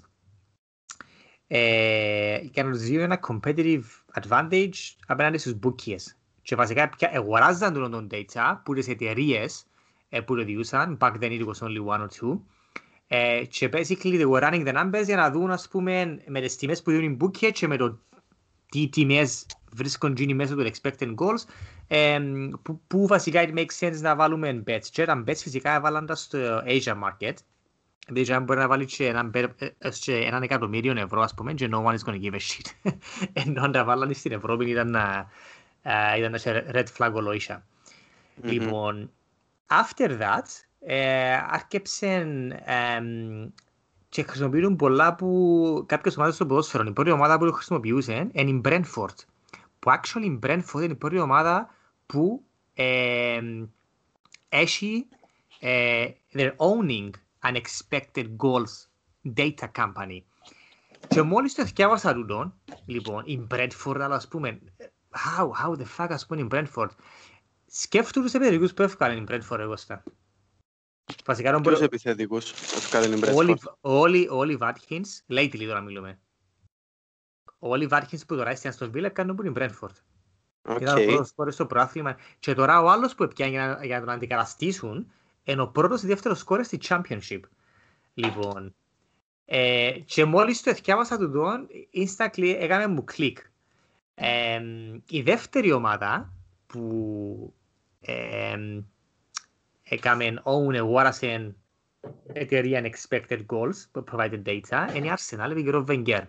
ε, για να τους δίνουν ένα competitive advantage απέναντι στους bookies. Και βασικά αγοράζαν τον τον data που τις εταιρείες ε, που το διούσαν. Back then it was only one or two. Ε, και basically they were running the numbers για να δουν ας πούμε με τις τιμές που δίνουν οι bookie και με το τι τιμές βρίσκουν γίνει μέσα του expected goals ε, που, που, βασικά it makes sense να βάλουμε bets και τα bets φυσικά έβαλαν τα στο Asia market Δηλαδή αν μπορεί να βάλει και έναν, και έναν εκατομμύριο ευρώ ας πούμε και no one is going to give a shit ενώ αν τα βάλαν στην Ευρώπη ήταν να, uh, ήταν να red flag ολόισα mm-hmm. λοιπόν after that ε, άρκεψαν ε, και χρησιμοποιούν πολλά που κάποιες ομάδες στο ποδόσφαιρο. Η πρώτη ομάδα που το χρησιμοποιούσαν είναι η Brentford. Που actually η Brentford είναι η πρώτη ομάδα που ε, έχει ε, they're owning unexpected goals data company. Και μόλις το θυκιάβασα τούτον, λοιπόν, η Brentford, αλλά ας πούμε, how, how the fuck ας πούμε η Brentford, σκέφτομαι τους επιθετικούς που έφυγαν η Brentford εγώ στα. Βασικά δεν μπορεί... επιθετικούς έφυγαν η Brentford; Όλοι, όλοι Βάτχινς, λέει τη τώρα μιλούμε. Όλοι Βάτχινς που τώρα έστειαν στο Βίλα κάνουν που είναι η Brentford. Okay. Ήταν ο πρώτος σκόρες στο προάθλημα. Και τώρα ο άλλος που έπιανε για, για να τον αντικαταστήσουν είναι ο πρώτος ή δεύτερος σκόρες στη Championship. Λοιπόν, ε, και μόλις το εθιάβασα του τον, instantly έκαμε μου κλικ. Ε, η δεύτερη ομάδα που ε, έκαμε own αγόρασε εταιρεία Unexpected Goals που provided data είναι η Arsenal, επί καιρό Wenger.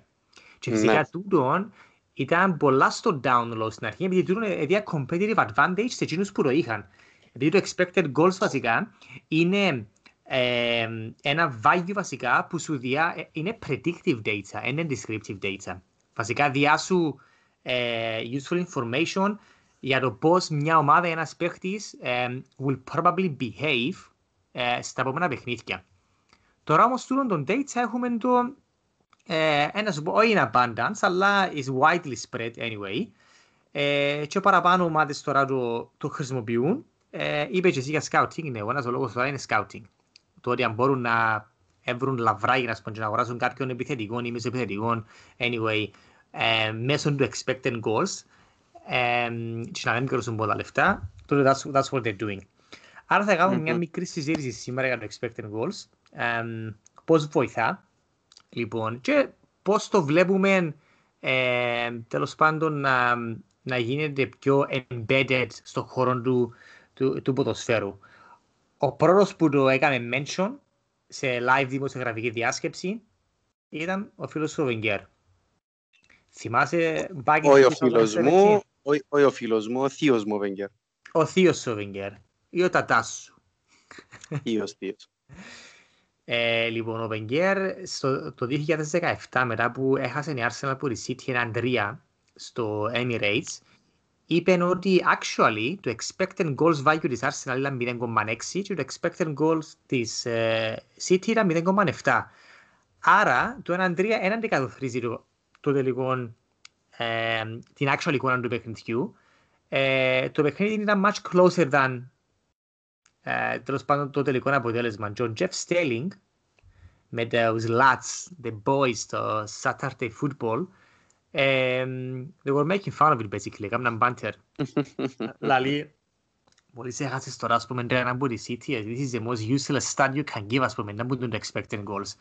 Και φυσικά ναι. τούτον ήταν πολλά στο download στην αρχή επειδή τούτον έδια competitive advantage σε εκείνους που το είχαν. Δηλαδή το expected goals βασικά είναι ε, ένα value βασικά που σου διά, ε, είναι predictive data, είναι descriptive data. Βασικά διά σου ε, useful information για το πώς μια ομάδα ή ένας παίχτης ε, will probably behave ε, στα επόμενα παιχνίδια. Τώρα όμως τούτο τον data έχουμε το ε, ένας σου πω, όχι είναι abundance, αλλά is widely spread anyway. Ε, και παραπάνω ομάδες τώρα το, το χρησιμοποιούν ε, είπε και εσύ για scouting, ναι, ο ένας ο λόγος τώρα είναι scouting. Το ότι αν μπορούν να έβρουν λαβράγια να, να αγοράσουν κάποιον επιθετικό ή μεσοεπιθετικό, anyway, ε, μέσω του expected goals, ε, και να μην μικρώσουν πολλά λεφτά, τότε that's, that's what they're doing. Άρα θα κάνουμε mm-hmm. μια μικρή συζήτηση σήμερα για το expected goals, ε, πώς βοηθά, λοιπόν, και πώς το βλέπουμε ε, τέλος πάντων να, να γίνεται πιο embedded στον χώρο του του, του ποδοσφαίρου. Ο πρώτος που το έκανε mention σε live δημοσιογραφική διάσκεψη ήταν ο φίλος του Βενγκέρ. Θυμάσαι μπάκι... Όχι ο φίλος μου, όχι ο φίλος μου, ο θείος μου ο Βενγκέρ. Ο θείος του Βενγκέρ ή ο τατάς σου. Θείος, θείος. Ε, λοιπόν, ο Βενγκέρ το 2017 μετά που έχασε η Arsenal από τη City έναν 3 στο Emirates είπε ότι actually το expected goals value της Arsenal ήταν 0,6 και το expected goals της uh, City ήταν 0,7. Άρα το 1-3 δεν αντικατοπτρίζει το, το τελικό ε, την actual εικόνα του παιχνιδιού. Ε, το παιχνίδι ήταν much closer than ε, τέλος πάντων το τελικό αποτέλεσμα. Και ο Jeff Stelling με τους lads, the boys, το Saturday football, Um, they were making fun of it basically, έκαναν banter. Λαλή, μόλις έχασες τώρα, ας πούμε, ένα από τη City, this is the most useless stat you can give, ας πούμε, να μπουν το expected goals.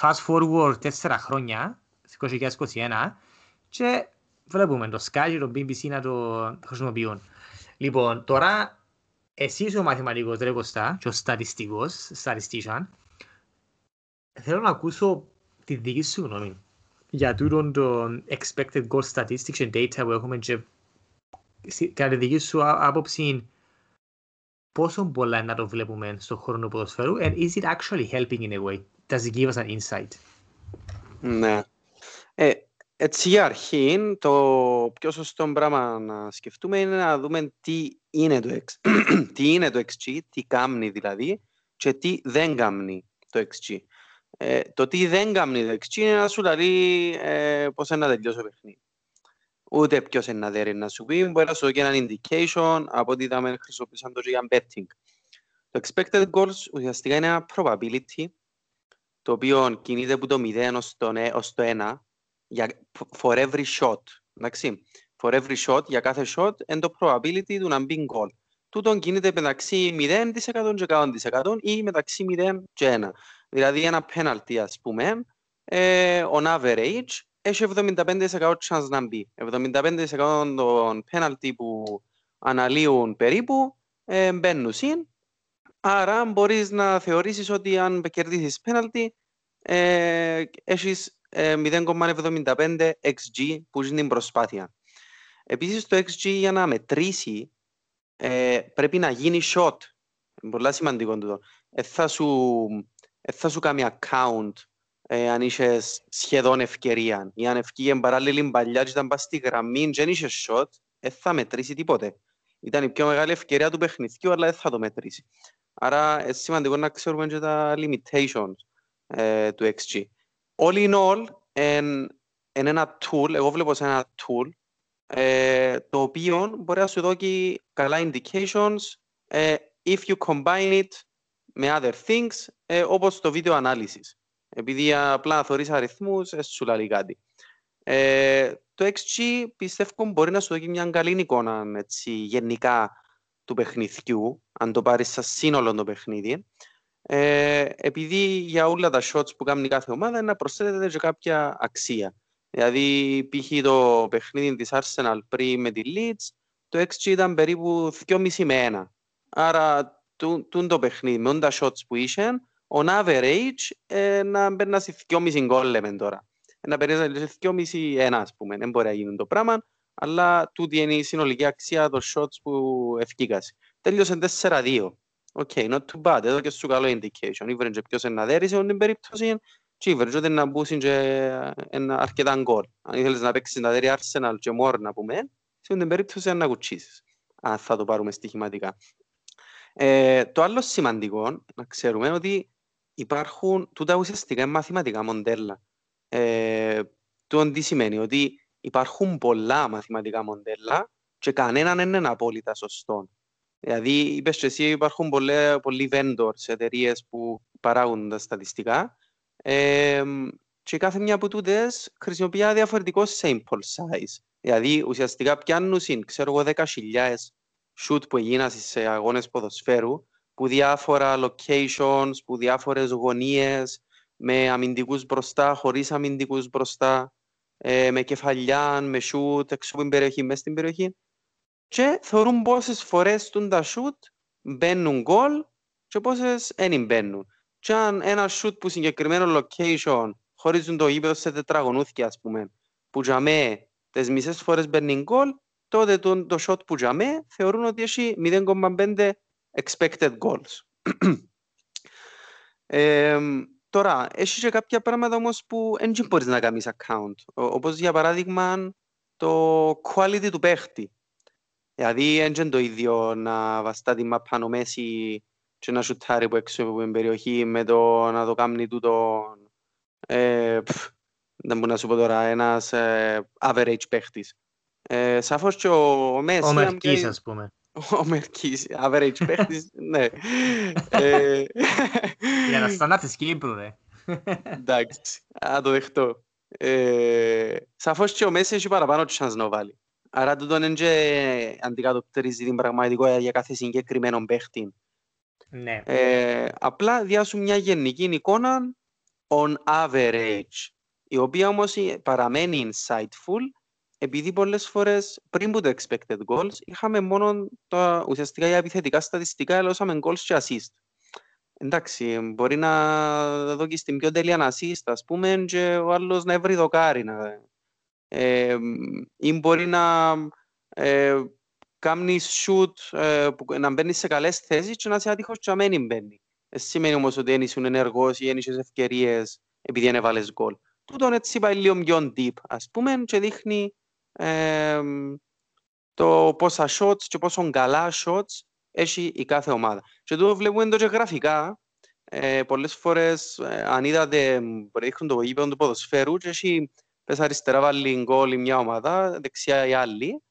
Fast forward τέσσερα χρόνια, 2021, και βλέπουμε το Sky και το BBC να το χρησιμοποιούν. Λοιπόν, τώρα, εσύ είσαι ο μαθηματικός, ρε Κωστά, και ο στατιστικός, statistician, θέλω να ακούσω τη δική σου γνώμη για τούτον το expected goal statistics και data που έχουμε και κατά τη δική σου άποψη πόσο πολλά να το βλέπουμε στον χώρο του ποδοσφαίρου and is it actually helping in a way? Does it give us an insight? Ναι. Ε, έτσι για αρχή, το πιο σωστό πράγμα να σκεφτούμε είναι να δούμε τι είναι το, X, τι είναι το XG, τι κάνει δηλαδή και τι δεν κάνει το XG. Ε, το τι δεν κάνει δεξί είναι να σου λέει ε, πώς είναι να τελειώσει το παιχνίδι. Ούτε ποιος είναι να δέρει να σου πει, μπορεί να σου δώσει ένα indication από ότι είδαμε χρησιμοποιήσαν το για betting. Το expected goals ουσιαστικά είναι ένα probability το οποίο κινείται από το 0 ως το, ως το 1 για, for every shot. Εντάξει. For every shot, για κάθε shot, είναι το probability του να μπει goal. τούτον κινείται μεταξύ 0% και 100% ή μεταξύ 0 και 1. Δηλαδή ένα penalty ας πούμε, ε, on average, έχει 75% chance να μπει. 75% των penalty που αναλύουν περίπου ε, μπαίνουν συν. Άρα μπορείς να θεωρήσεις ότι αν κερδίσεις penalty, ε, έχεις 0,75 XG που είναι την προσπάθεια. Επίσης το XG για να μετρήσει ε, πρέπει να γίνει shot. Είναι πολύ σημαντικό τούτο. Ε, θα, σου, ε, θα σου κάνει account ε, αν είσαι σχεδόν ευκαιρία. Ή αν ευκήγε παράλληλη παλιά και ήταν πας στη γραμμή και δεν είσαι shot, δεν θα μετρήσει τίποτε. Ήταν η πιο μεγάλη ευκαιρία του παιχνιδιού, αλλά δεν θα το μετρήσει. Άρα είναι σημαντικό να ξέρουμε και τα limitations ε, του XG. All in all, είναι ένα tool, εγώ βλέπω σε ένα tool, ε, το οποίο μπορεί να σου δώσει καλά indications ε, if you combine it με other things, ε, όπως το βίντεο ανάλυσης. Επειδή απλά θεωρείς αριθμούς, ε, σου λέει κάτι. Ε, το XG πιστεύω μπορεί να σου δώσει μια καλή εικόνα έτσι, γενικά του παιχνιδιού, αν το πάρεις σαν σύνολο το παιχνίδι. Ε, επειδή για όλα τα shots που κάνει κάθε ομάδα να προσθέτεται και κάποια αξία. Δηλαδή, π.χ. το παιχνίδι της Arsenal πριν με τη Leeds, το XG ήταν περίπου 2,5 με 1. Άρα, τούν το παιχνίδι, με τα shots που είχε, on average, ε, να μπαίνα σε 2,5 γκολ, λέμε τώρα. Να περνάει σε 2,5 ένα, ας πούμε. Δεν μπορεί να γίνει το πράγμα, αλλά τούτη είναι η συνολική αξία των shots που ευκήκασε. Τέλειωσε 4-2. Οκ, okay, not too bad. Εδώ και σου καλό indication. Ήβρε και ποιος να δέρει σε την περίπτωση και ήβρε και να μπούσουν και ένα αρκετά γκολ. Αν ήθελες να παίξεις να δέρει Arsenal και more να πούμε, σε την περίπτωση να κουτσίσεις. Αν θα το πάρουμε στοιχηματικά. Ε, το άλλο σημαντικό να ξέρουμε ότι υπάρχουν τούτα ουσιαστικά μαθηματικά μοντέλα. Ε, το τι σημαίνει ότι υπάρχουν πολλά μαθηματικά μοντέλα και κανέναν δεν είναι απόλυτα σωστό. Δηλαδή, είπε και εσύ, υπάρχουν πολλοί, πολλοί vendors, εταιρείε που παράγουν τα στατιστικά ε, και κάθε μια από τούτες χρησιμοποιεί διαφορετικό sample size. Δηλαδή, ουσιαστικά πιάνουν, ξέρω εγώ, 10.000 shoot που έγιναν σε αγώνες ποδοσφαίρου, που διάφορα locations, που διάφορες γωνίες, με αμυντικούς μπροστά, χωρίς αμυντικούς μπροστά, ε, με κεφαλιά, με shoot, έξω από την περιοχή, μέσα στην περιοχή και θεωρούν πόσες φορές τούν τα σούτ μπαίνουν γκολ και πόσες δεν μπαίνουν. Και αν ένα σούτ που συγκεκριμένο location χωρίζουν το γήπεδο σε τετραγωνούθηκια, ας πούμε, που για με τις μισές φορές μπαίνει γκολ, τότε το, το shot που για με θεωρούν ότι έχει 0,5 expected goals. ε, τώρα, έχει και κάποια πράγματα όμως που δεν μπορείς να κάνεις account. Όπως για παράδειγμα το quality του παίχτη. Δηλαδή, είναι το ίδιο να βαστά τη μαπάνω μέση και να σουτάρει από έξω από την περιοχή με το να το κάνει τούτο ε, δεν μπορώ να σου πω τώρα, ένας ε, average παίχτης. Ε, σαφώς και ο Μέση... Ο Μερκής, ας πούμε. Ο Μερκής, average παίχτης, ναι. ε, Για να στανά της Κύπρου, ρε. Εντάξει, να το δεχτώ. Ε, σαφώς και ο Μέση έχει παραπάνω chance να βάλει. Άρα τούτο είναι και αντικατοπτρίζει την πραγματικότητα για κάθε συγκεκριμένο παίχτη. Ναι. Ε, απλά διάσου μια γενική εικόνα on average, η οποία όμως παραμένει insightful, επειδή πολλές φορές πριν που το expected goals είχαμε μόνο τα ουσιαστικά για επιθετικά στατιστικά, έλωσαμε goals και assist. Εντάξει, μπορεί να δω και στην πιο τέλεια assist, ας πούμε, και ο άλλος να βρει δοκάρι, να, ε, ή μπορεί να ε, κάνεις shoot ε, που, να μπαίνεις σε καλές θέσεις και να είσαι άτυχος και να μην μπαίνει. Ε, σημαίνει όμως ότι δεν ήσουν ενεργός ή δεν είσαι ευκαιρίες επειδή δεν έβαλες γκολ. Τούτον έτσι πάει λίγο πιο deep, ας πούμε, και δείχνει ε, το πόσα shots και πόσο καλά shots έχει η κάθε ομάδα. Και τούτο βλέπουμε το και γραφικά. Ε, πολλές φορές, ε, αν είδατε, δείχνουν το γήπεδο του ποδοσφαίρου και έχει πες αριστερά βάλει γκολ η μια ομάδα, δεξιά η άλλη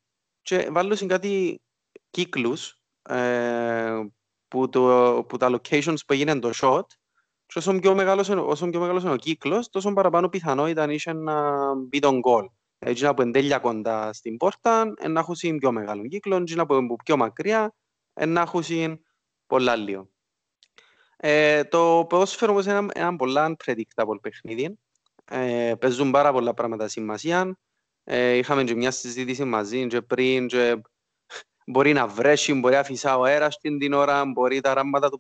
και βάλουν κάτι κύκλους ε, που, το, που τα locations που έγινε το shot και όσο πιο μεγάλος, όσο πιο μεγάλος είναι ο κύκλος, τόσο παραπάνω πιθανότητα είχε να μπει τον γκολ. Έτσι να που εντέλεια κοντά στην πόρτα, να έχουν πιο μεγάλο κύκλο, έτσι να που πιο μακριά, να έχουν πολλά λίγο. Ε, το ποδόσφαιρο όμως είναι ένα, ένα πολλά unpredictable παιχνίδι. Ε, παίζουν πάρα πολλά πράγματα σημασία. Ε, είχαμε και μια συζήτηση μαζί και πριν και μπορεί να βρέσει, μπορεί να φυσά ο αέρας την ώρα, μπορεί τα ράμπατα του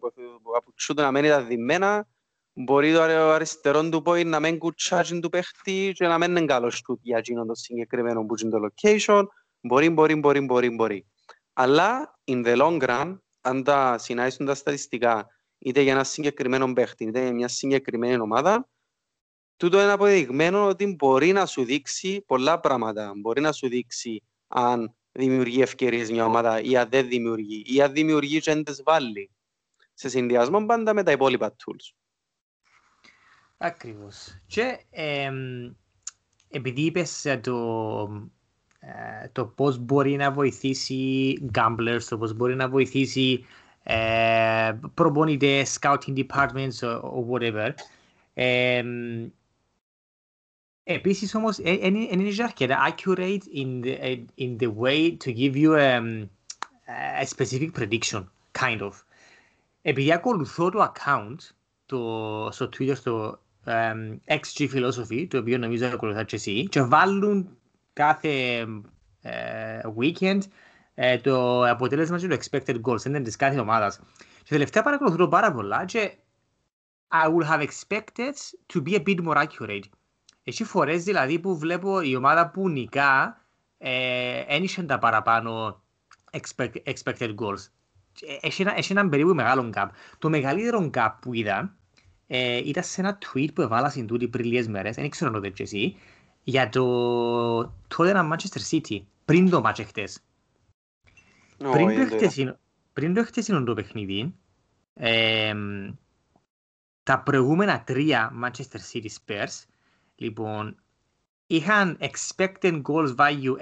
παπουτσού του να μένει τα διμένα, μπορεί το αριστερό του πόη να μην κουτσάζει του παίχτη και να μην είναι καλός του για εκείνον το συγκεκριμένο που είναι το location. Μπορεί, μπορεί, μπορεί, μπορεί, μπορεί. Αλλά, in the long run, αν τα συνάισουν τα στατιστικά είτε για ένα συγκεκριμένο παίχτη, είτε για μια συγκεκριμένη ομάδα, τούτο είναι αποδειγμένο ότι μπορεί να σου δείξει πολλά πράγματα. Μπορεί να σου δείξει αν δημιουργεί ευκαιρίες μια ομάδα ή αν δεν δημιουργεί ή αν δημιουργεί και δεν τις βάλει. Σε συνδυασμό πάντα με τα υπόλοιπα tools. Ακριβώς. Και ε, επειδή είπες το, ε, το πώς μπορεί να βοηθήσει gamblers, το πώς μπορεί να βοηθήσει ε, προπονητές, scouting departments or whatever. Ε, Επίσης όμως, δεν είναι αρκετά accurate in the, in the way to give you a, a specific prediction, kind of. Επειδή ακολουθώ το account το, στο Twitter, στο um, XG Philosophy, το οποίο νομίζω ακολουθά και εσύ, και βάλουν κάθε uh, weekend uh, το αποτέλεσμα του expected goals, είναι της κάθε ομάδας. Και τελευταία παρακολουθώ πάρα πολλά και I would have expected to be a bit more accurate. Έχει φορές δηλαδή που βλέπω η ομάδα που νικά ένιξε ε, τα παραπάνω expected goals. Έχει, ένα, έχει έναν περίπου μεγάλο gap. Το μεγαλύτερο gap που είδα ε, ήταν σε ένα tweet που έβαλα στην τούτη πριν λίγες μέρες, δεν ξέρω αν το εσύ, για το τότε ένα Manchester City, πριν το match χτες. Oh, πριν, το χτεσινό, πριν το χτεσινό το παιχνίδι, ε, τα προηγούμενα τρία Manchester City Spurs Λοιπόν, είχαν expected goals value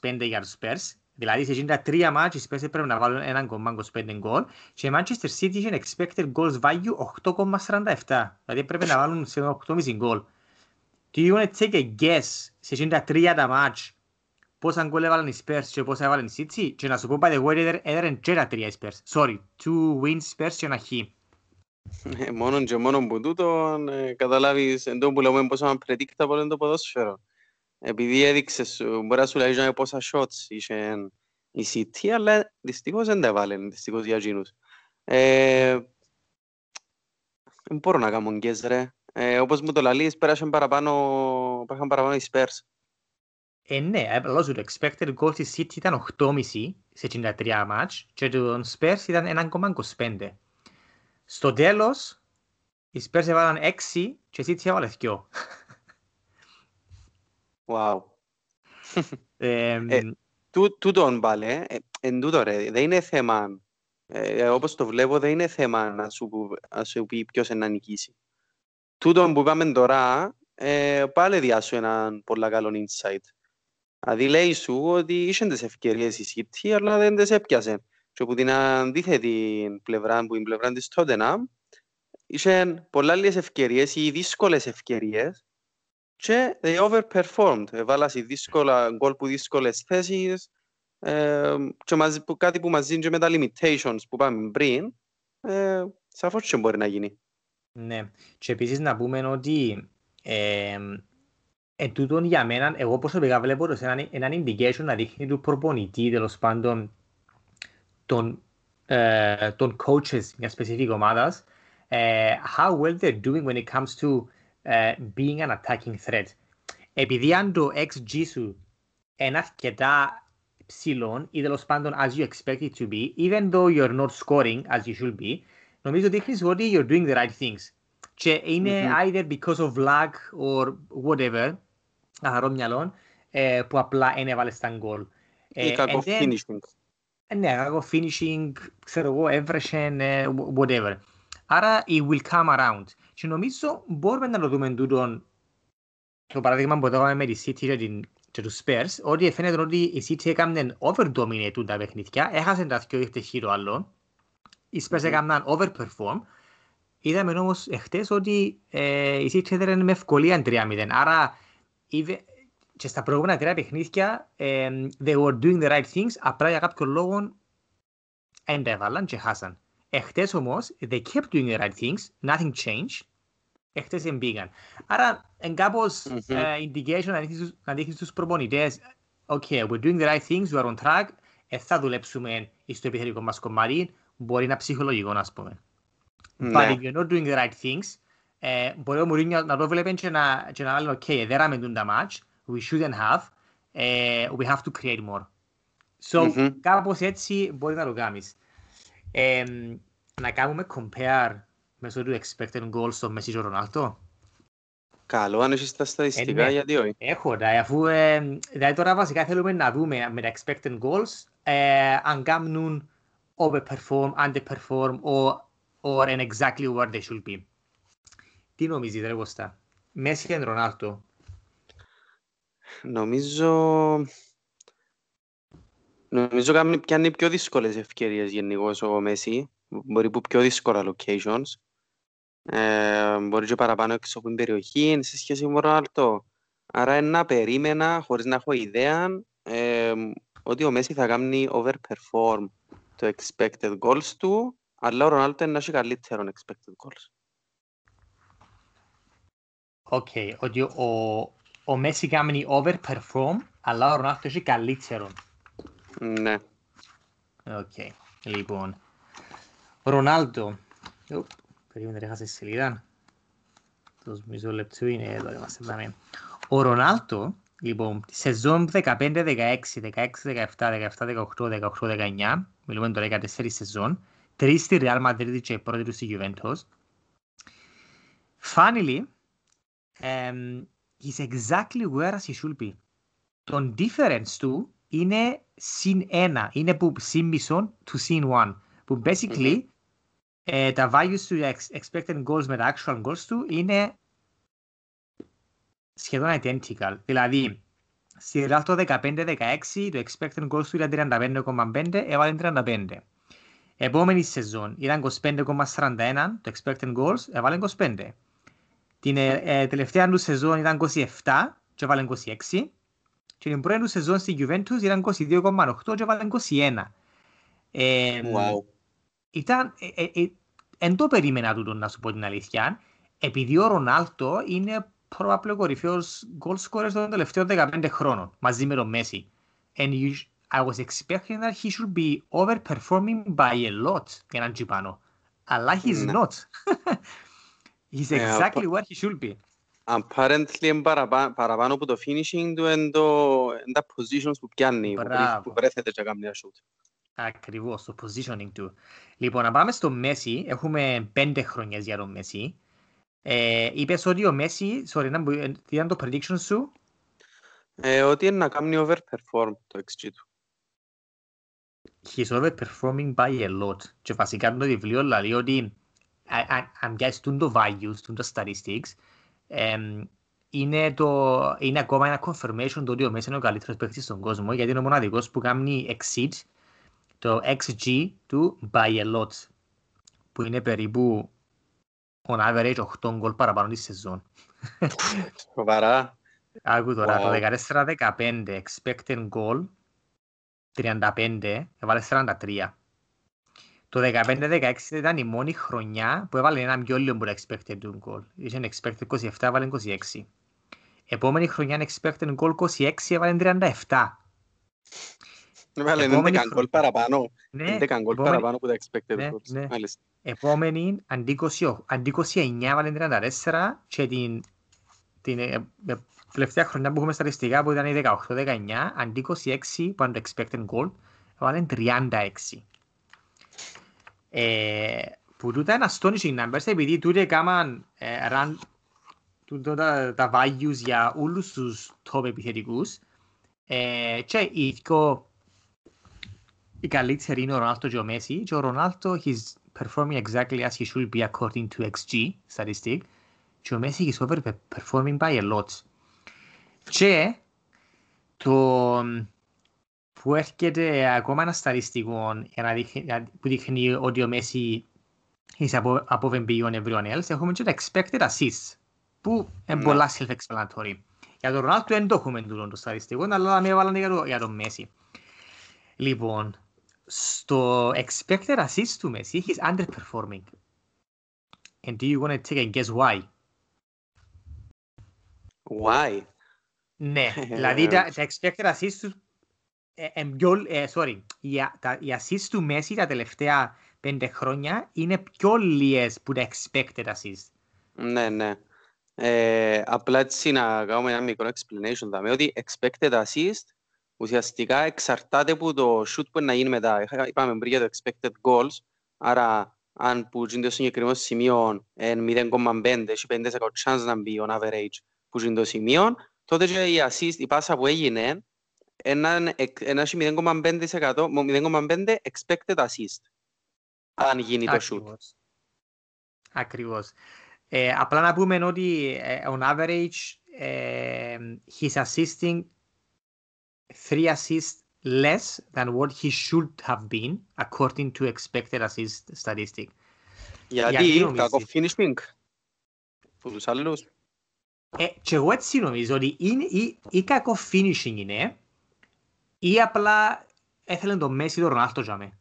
1,25 για τους Spurs, δηλαδή σε τα τρία μάτια οι Spurs έπρεπε να βάλουν 1,25 γκολ και η Manchester City είχε expected goals value 8,47, δηλαδή έπρεπε να βάλουν σε 8,5 γκολ. Do you want to take a guess σε τα τρία τα μάτια πόσα γκολ έβαλαν οι Spurs και πόσα έβαλαν οι City; Και να σου πω by the way έδεραν και τα τρία οι Spurs. Sorry, two wins Spurs και ένα χ. Ε, μόνο και μόνο που τούτο ε, καταλάβεις εν που λέμε πόσο unpredictable είναι το ποδόσφαιρο. Επειδή έδειξες σου, μπορεί να σου λέει πόσα shots είχε η City, αλλά δυστυχώς δεν τα έβαλε, δυστυχώς για εκείνους. Ε, δεν μπορώ να κάνω γκες ρε. Ε, όπως μου το λαλείς, πέρασαν παραπάνω, πέρασαν παραπάνω οι Spurs. Ε, ναι, απλώ το expected goal της City ήταν 8,5 σε 53 μάτς και το Spurs ήταν 1,25. Στο τέλος, οι Spurs έβαλαν έξι και εσύ τις έβαλες δυο. Wow. ε, τούτον πάλι, ε, εν τούτο ρε, δεν είναι θέμα, ε, όπως το βλέπω, δεν είναι θέμα να σου, να σου πει ποιος είναι να νικήσει. Τούτον που είπαμε τώρα, ε, πάλι διάσου έναν πολύ καλό insight. Δηλαδή λέει σου ότι είσαι τις ευκαιρίες η City, αλλά δεν τις έπιασε. Και από την αντίθετη πλευρά, που είναι πλευρά της Tottenham, είχε πολλά άλλες ευκαιρίες ή δύσκολες ευκαιρίες και they overperformed. Έβαλασαι δύσκολα γκολ που δύσκολες θέσεις ε, και μαζί, που, κάτι που μαζί και με τα limitations που πάμε πριν, ε, σαφώς και μπορεί να γίνει. Ναι, και επίσης να πούμε ότι ε, εν τούτον για μένα, εγώ προσωπικά βλέπω ότι έναν, έναν indication να δείχνει του προπονητή τέλος πάντων των, uh, των coaches μια specific ομάδας uh, how well they're doing when it comes to uh, being an attacking threat. Επειδή αν το XG σου είναι αρκετά ψηλό ή τέλος πάντων as you expect it to be, even though you're not scoring as you should be, νομίζω δείχνεις ότι you're doing the right things. Και είναι mm-hmm. either because of luck or whatever, αχαρό μυαλό, ε, που απλά είναι έβαλες τα γκολ. Ή κακό finishing Ναι, εγώ finishing, ξέρω εγώ, έβρεσεν, whatever. Άρα, it will come around. Και νομίζω μπορούμε να το δούμε τούτο το παράδειγμα που έδωγαμε με τη City και, την, και τους Spurs, ότι φαίνεται ότι η City έκανε over-dominate τα παιχνίδια, έχασε τα δυο ήρθες χείρο άλλο, οι Spurs mm-hmm. έκαναν over-perform, είδαμε όμως εχθές ότι ε, η City έδερε με ευκολία 3-0, άρα και στα προηγούμενα τρία παιχνίδια ε, they were doing the right things, απλά για κάποιο λόγο εν τα έβαλαν και χάσαν. Εχθές όμως, they kept doing the right things, nothing changed, εχθές εμπήγαν. Άρα, εν κάπως Μμμ. ε, indication να δείχνεις στους- να δείχνεις στους προπονητές okay, we're doing the right things, we are on track, ε, θα δουλέψουμε στο επιθετικό μας κομμάτι, μπορεί να ψυχολογικό, ας πούμε. But Ναι. if you're not doing the right things, ε, μπορεί ο Μουρίνιο να το βλέπει και να, και να λέει, ok, δέραμε τον τα match, we shouldn't have, ε, we have to create more. So, Μμμ. κάπως έτσι μπορεί να το κάνεις. Ε, να κάνουμε compare μέσω του expected goals στο Messi και Ρονάλτο. Καλό, αν έχεις τα στατιστικά, ναι. γιατί όχι. Έχω, τα, αφού ε, δηλαδή τώρα βασικά θέλουμε να δούμε με τα expected goals ε, αν κάνουν overperform, underperform or, or in exactly where they should be. Τι νομίζεις ρε Κώστα, Μέση και Ρονάλτο. Νομίζω... Νομίζω κάνει- πιάνει πιο δύσκολες ευκαιρίες γενικώς ο Μέση. Μπορεί που πιο δύσκολα locations. Ε, μπορεί και παραπάνω έξω από την περιοχή σε σχέση με τον Ρονάλτο. Άρα ένα περίμενα, χωρίς να έχω ιδέα, ε, ότι ο Μέση θα κάνει overperform το expected goals του, αλλά ο Ρονάλτο εν να έχει καλύτερο expected goals. OK, ότι ο, ο Μέσι κάνει overperform, αλλά ο Ρονάλτο έχει καλύτερο. Ναι. Οκ, λοιπόν. Ρονάλτο. Οπ, Περίμενε, ρε, έχασες σελίδα. Τος μισό λεπτό είναι εδώ, είμαστε δαμέ. Ο Ρονάλτο, λοιπόν, τη σεζόν 15-16, 16-17, 17-18, 18-19, μιλούμε τώρα 14 σεζόν, τρεις στη Real Madrid και πρώτη τους στη Juventus. Finally, um, he's exactly where he should be. Το difference του είναι συν 1, είναι που συν μισό του συν 1. Που basically ε, τα values του ex- expected goals με τα actual goals του είναι σχεδόν identical. Δηλαδή, στη Real το 15-16 το expected goals του ήταν 35,5, έβαλε 35. Επόμενη σεζόν ήταν 25,41 το expected goals, έβαλε 25. Την ε, ε, τελευταία του σεζόν ήταν 27 και έβαλε 26. Και την πρώτη του σεζόν στη Juventus ήταν 22,8 και έβαλε 21. Ε, Wow. ήταν, ε, ε, ε, εν το περίμενα τούτο να σου πω την αλήθεια, επειδή ο Ρονάλτο είναι probably ο κορυφαίος goal scorer των τελευταίων 15 χρόνων, μαζί με τον Μέση. And you, I was expecting that he should be overperforming by a lot για έναν τσιπάνο. Αλλά he's Ναι. not. He's Ε, exactly where he should be. Apparently είναι παραπάνω, παραπάνω από το finishing του εν, το, εν τα positions που πιάνει, που, βρει- Μπράβο. που βρέθεται και κάνει ένα shoot. Ακριβώς, το positioning του. Λοιπόν, να πάμε στο Μέση. Έχουμε πέντε χρονιές για τον Μέση. Ε, είπες ότι ο Μέση, sorry, να μπο- ε, τι ήταν το prediction σου, Ε, ότι είναι να κάνει overperform το XG του. he's overperforming by a lot. Και βασικά το βιβλίο λέει ότι α- α- αν πιάσεις τούν το values, τούν το statistics, εμ, είναι, το, είναι ακόμα ένα confirmation το ότι ο Μέση είναι ο καλύτερος παίκτης στον κόσμο, γιατί είναι ο μοναδικός που κάνει exceed το XG του by a lot, που είναι περίπου on average 8 γκολ παραπάνω τη σεζόν. Σοβαρά. Άκου τώρα, Wow. το 14-15 expected goal 35, έβαλες 43. Το 15-16 ήταν η μόνη χρονιά που έβαλε ένα πιο λίγο από το expected του goal. Είχε expected 27, έβαλε 26. Επόμενη χρονιά είναι expected goal 26, έβαλε 37. Έβαλε Επόμενη 11 χρονιά. γκολ παραπάνω. Ναι, 11 γκολ επόμενη- παραπάνω από τα expected Ναι, goals. ναι. Μάλιστα. Επόμενη, αντί 28 αντί 29 έβαλε 34 και την, την ε, ε, τελευταία χρονιά που έχουμε στατιστικά που ήταν η 18-19, αντί 26 που ήταν το expected goal, έβαλε 36. Ε, που τούτα είναι astonishing numbers επειδή τούτοι έκαναν ε, run τούτα τα, τα values για όλους τους top επιθετικούς ε, και οι δυο οι καλύτεροι είναι ο Ρονάλτο και ο Μέση και ο Ρονάλτο he's performing exactly as he should be according to XG statistic και ο Μέση is overperforming by a lot. Και το που έρχεται ακόμα ένα στατιστικό για να δείχνει, για- που δείχνει ότι ο Μέση is above, above and beyond everyone else έχουμε και τα expected assists που είναι Ναι. πολλά self-explanatory. Για τον Ρονάλτο δεν το έχουμε τούτο το στατιστικό αλλά με έβαλαν για, το, για τον Μέση. Λοιπόν, στο expected assist του Messi, he's underperforming. And do you want to take a guess why? Why? Ναι, δηλαδή τα, τα expected assist τους, ε, ε, πιο, ε, sorry, οι, τα, οι assist του Messi τα τελευταία πέντε χρόνια είναι πιο λίγες που τα expected assist. Ναι, ναι. Ε, απλά έτσι να κάνουμε ένα μικρό explanation δάμε, ότι expected assist ουσιαστικά εξαρτάται από το shoot που να γίνει μετά. Είπαμε πριν για το expected goals, άρα αν που είναι το συγκεκριμένο σημείο είναι 0,5, έχει 5% chance να μπει on average που είναι το σημείο, τότε και η assist, η πάσα που έγινε, ένα 0,5% 0,5 expected assist αν γίνει το shoot. Ακριβώς. Ε, απλά να πούμε ότι ε, on average ε, he's assisting three assists less than what he should have been according to expected assist statistic. Γιατί, Γιατί κακό finishing που τους άλλους. Ε, και εγώ έτσι νομίζω ότι είναι, ή, ή κακό finishing είναι ή απλά έθελε το Μέση το Ρονάλτο για με.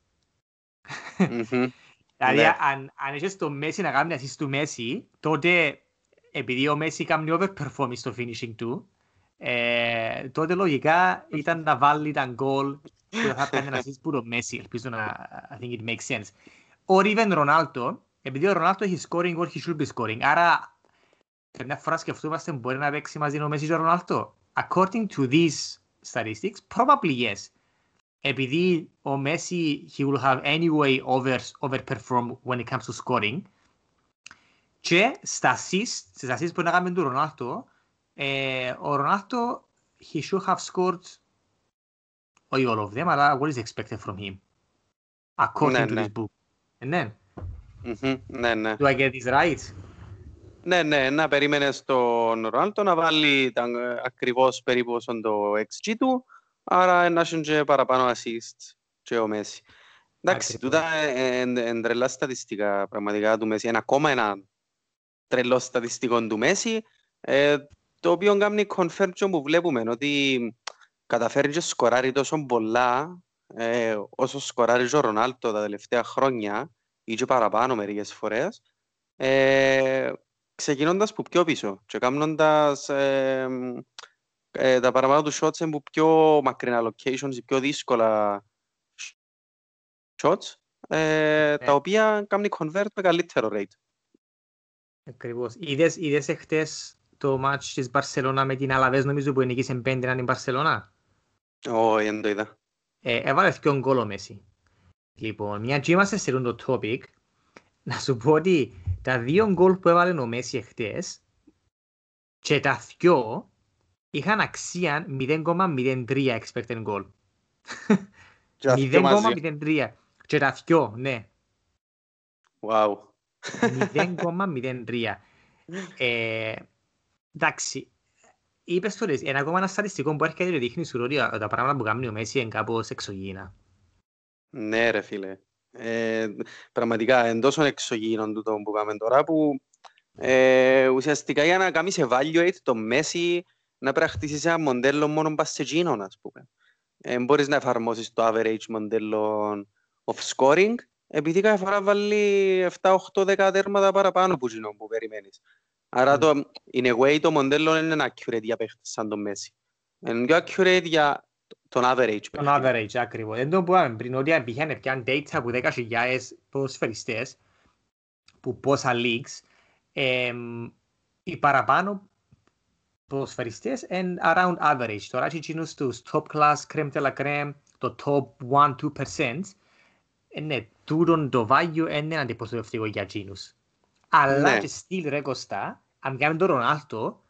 Δηλαδή, ναι. αν, αν έχεις το Μέση να κάνει assist του Μέση, τότε επειδή ο Μέση κάνει overperform στο finishing του, ε, τότε λογικά ήταν να βάλει τα γκολ που θα κάνει ένα assist που το Μέση. Ελπίζω να I think it makes sense. Ο Ρίβεν Ρονάλτο, επειδή ο Ρονάλτο έχει scoring what he should be scoring, άρα μια φορά σκεφτούμαστε μπορεί να παίξει μαζί ο Μέση και ο Ρονάλτο. According to these statistics, probably yes. Επειδή ο Μέση, he will have anyway over, overperform when it comes to scoring. Και στα assists, στις assists που να κάνουμε του Ρονάλτο, ε, ο Ρονάλτο, he should have scored όχι all of them, αλλά what is expected from him. According ναι, to ναι. this book. Ε, ναι. Mm-hmm, ναι, ναι. Do I get this right? Ναι, ναι, να περίμενε τον Ρονάλτο να βάλει τα, ακριβώς περίπου στον το XG του, άρα να έχουν και παραπάνω assist και ο Μέση. Εντάξει, τούτα είναι τρελά στατιστικά πραγματικά του Μέση. Είναι ακόμα ένα τρελό στατιστικό του Μέση, ε, το οποίο κάνει confirm που βλέπουμε, ότι καταφέρει και σκοράρει τόσο πολλά ε, όσο σκοράρει ο Ρονάλτο τα τελευταία χρόνια ή και παραπάνω μερικές φορές, ε, ξεκινώντας που πιο πίσω και κάνοντας ε, ε, τα παραπάνω του shots που πιο μακρινά locations, πιο δύσκολα shots, ε, τα οποία κάνουν convert με καλύτερο rate. Ακριβώς. Είδες, είδες εχθές το match της Μπαρσελώνα με την Αλαβές νομίζω που νικήσε 5 έναν την Μπαρσελώνα. Όχι, δεν το είδα. Ε, έβαλες δυο γκολ ο Μέση. Λοιπόν, μια και είμαστε σε το topic, να σου πω ότι τα δύο γκολ που έβαλε ο Μέση εχθές και τα δυο είχαν αξία 0,03 expected goal. 0,03 και τα δυο, ναι. Wow. 0,03. ε, εντάξει, είπες τώρα, ένα ακόμα ένα στατιστικό που έρχεται και δείχνει σου ότι τα πράγματα που κάνει ο Μέση είναι κάπως εξωγήινα. Ναι ρε φίλε. Ε, πραγματικά είναι τόσο εξωγήινο τούτο που κάνουμε τώρα που ε, ουσιαστικά για να κάνεις evaluate το Μέση να πρέπει να χτίσεις ένα μοντέλο μόνο πας σε εκείνον ας πούμε. Ε, μπορείς να εφαρμόσεις το average μοντέλο of scoring επειδή κάθε φορά βάλει 7, 8, 10 τέρματα παραπάνω από εκείνον που περιμένεις. Άρα το, in a way το μοντέλο είναι accurate για παίχτες σαν το Μέση. Είναι πιο accurate για τον average. Τον average, ακριβώς. Δεν το πούμε πριν ότι αν πήγαινε πιαν data από 10.000 ποδοσφαιριστές που πόσα leagues, ε, οι παραπάνω ποδοσφαιριστές είναι around average. Τώρα έχει εκείνους τους top class, creme de la creme, το top 1-2%, ε, ναι, τούτον το value είναι αντιπροσωπευτικό για εκείνους. Αλλά ναι. και στυλ ρε Κωστά, αν κάνουμε τον Ρονάλτο,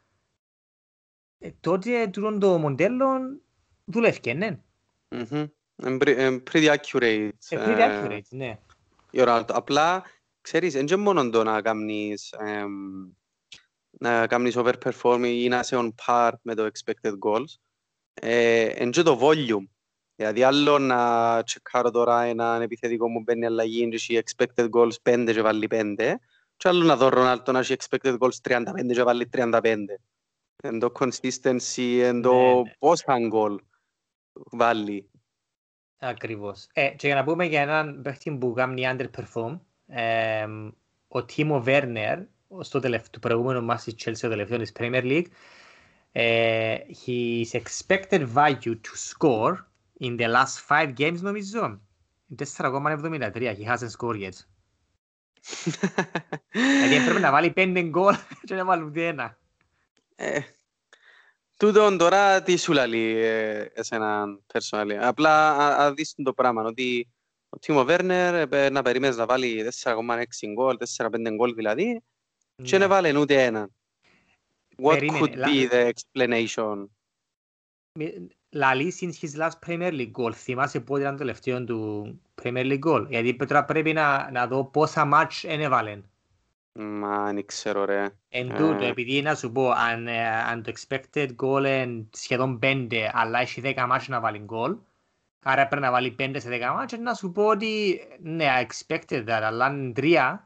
ε, τότε τούτον το μοντέλο δουλεύει, ναι. Pretty accurate. Pretty ε, accurate, ναι. Απλά, ξέρεις, δεν είναι μόνο το να κάνεις να κάνεις overperform ή να είσαι on par με το expected goals. Είναι και το volume. Δηλαδή άλλο να τσεκάρω τώρα έναν επιθετικό μου μπαίνει αλλαγή και expected goals 5 και βάλει 5 και άλλο να δω Ρονάλτο να έχει expected goals 35 και βάλει 35. Εν το consistency, εν το ναι, ναι. πόσα γκολ βάλει. Ακριβώς. Ε, και για να πούμε για έναν παίχτη που κάνει underperform, ε, ο Τίμο Βέρνερ, στο τελευταίο, προηγούμενο μας της Chelsea, το τελευταίο της Premier League, uh, his expected value to score in the last five games νομίζω 4,73. He hasn't scored yet. Δηλαδή έπρεπε να βάλει πέντε γκολ και να βάλει ούτε ένα. Ε, τούτον τώρα τι σου λέει ε, εσένα personally. Απλά α, δεις το πράγμα ότι ο Τίμο Βέρνερ να περιμένεις να βάλει 4,6 γκολ, 4-5 γκολ δηλαδή και να βάλει ούτε ένα. What could be the explanation? Λαλή since his last Premier League goal. Θυμάσαι πότε ήταν το τελευταίο του Premier League goal; Γιατί τώρα πρέπει να, να δω πόσα μάτς έβαλεν. Μα δεν ξέρω ρε. Εν τούτο, επειδή να σου πω, αν, αν το expected goal είναι σχεδόν 5, αλλά έχει 10 μάτς να βάλει goal, άρα πρέπει να βάλει 5 σε 10 μάτς, να σου πω ότι ναι, expected that, αλλά αν 3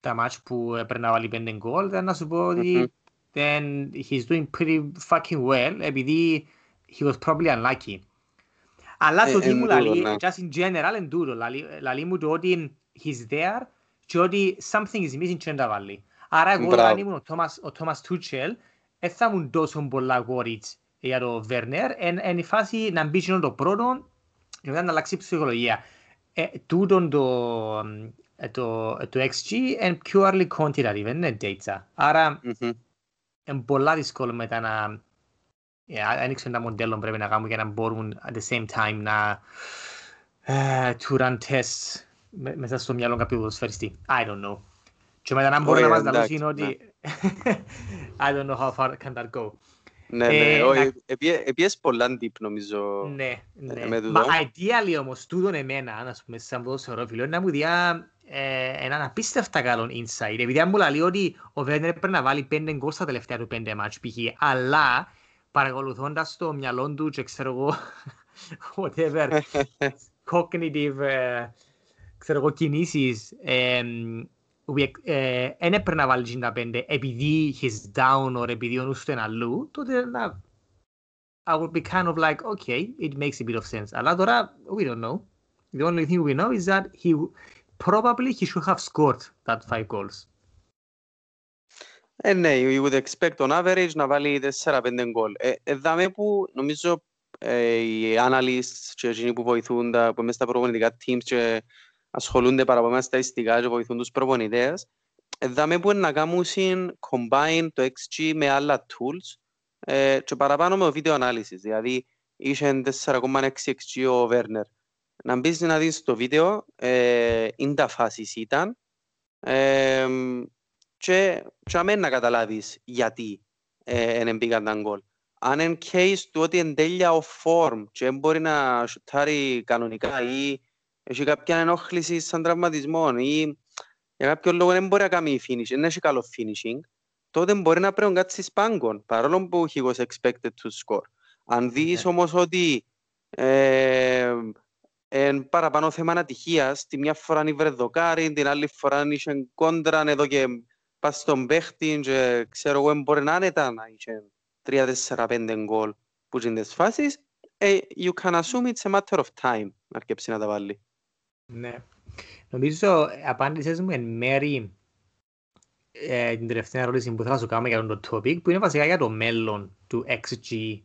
τα μάτς που πρέπει να βάλει 5 goal, να σου πω ότι then he's doing pretty fucking well, επειδή he was probably unlucky. Αλλά το τι μου λαλεί, just in general, εν τούτο, λαλεί μου το ότι he's there και ότι something is missing και δεν τα βάλει. Άρα εγώ αν ήμουν ο Thomas Tuchel, δεν θα ήμουν τόσο πολλά worried για το Werner, εν η φάση να μπει το πρώτο και μετά να αλλάξει ψυχολογία. Τούτον το, το, το XG είναι purely quantitative, δεν είναι data. Άρα είναι πολλά δύσκολο μετά να άνοιξε ένα μοντέλο πρέπει να κάνουμε για να μπορούν at the same time να uh, to run tests μέσα στο μυαλό κάποιου ποδοσφαιριστή. I don't know. Και μετά να μπορεί να μας δαλώσει είναι ότι I don't know how far can that go. Ναι, ναι, όχι, επίσης πολλά deep νομίζω. Ναι, ναι. Μα ideally όμως, τούτον εμένα, να πούμε, σαν ποδοσφαιρό φίλο, να μου διά έναν απίστευτα καλό insight. Επειδή αν μου λέει ότι ο Βέρνερ πρέπει να βάλει πέντε γκολ στα τελευταία του πέντε μάτς π.χ. Αλλά παρακολουθώντας το μυαλό του και ξέρω εγώ whatever cognitive ε, ξέρω εγώ κινήσεις δεν έπρεπε να βάλει τα πέντε επειδή he's down or επειδή ο νους του είναι αλλού τότε να I would be kind of like okay it makes a bit of sense. Αλλά τώρα we don't know. The only thing we know is that he probably he should have scored that five goals. Ε, ναι, you would expect on average να βάλει 4-5 γκολ. Ε, εδάμε που νομίζω ε, οι analysts και εκείνοι που βοηθούν τα, που μέσα στα προπονητικά teams και ασχολούνται παραπάνω στα στατιστικά και βοηθούν τους προπονητές, εδάμε που είναι να κάνουν combine το XG με άλλα tools ε, και παραπάνω με video analysis. Δηλαδή, είχε 4,6 XG ο Werner. Να μπεις να δεις το βίντεο, ε, είναι τα φάσεις ήταν, ε, και, και αμέν να καταλάβεις γιατί δεν ε, μπήκαν τα γκολ. Αν είναι case του ότι είναι τέλεια ο form και δεν μπορεί να σουτάρει κανονικά ή έχει κάποια ενόχληση σαν τραυματισμό ή για κάποιο λόγο δεν μπορεί να κάνει finishing, δεν έχει καλό finishing, τότε μπορεί να πρέπει να κάτσεις σπάγκον, παρόλο που he was expected to score. Αν δεις yeah. όμως ότι ε, ε, παραπάνω θέμα ατυχίας, τη μια φορά είναι βρεδοκάρι, την άλλη φορά είναι κόντρα εδώ και πας στον παίχτη και ξέρω εγώ μπορεί να άνετα να είχε 3-4-5 γκολ που είναι τις φάσεις, ε, you can assume it's a matter of time να αρκέψει να τα βάλει. Ναι. Νομίζω απάντησες μου εν μέρη ε, την τελευταία ερώτηση που θα σου κάνω για το topic που είναι βασικά για το μέλλον του XG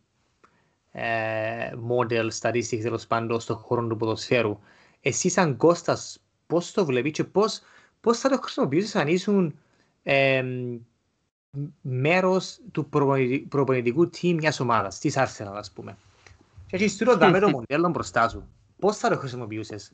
ε, model statistics τέλος πάντων στον χώρο του ποδοσφαίρου. Εσύ σαν Κώστας πώς το βλέπεις και πώς, πώς θα το χρησιμοποιήσεις αν ήσουν ε, μέρος του προπονητικού team μιας ομάδας, της Arsenal ας πούμε. Και έχεις τούτο δάμε το μοντέλο μπροστά σου. Πώς θα το χρησιμοποιούσες;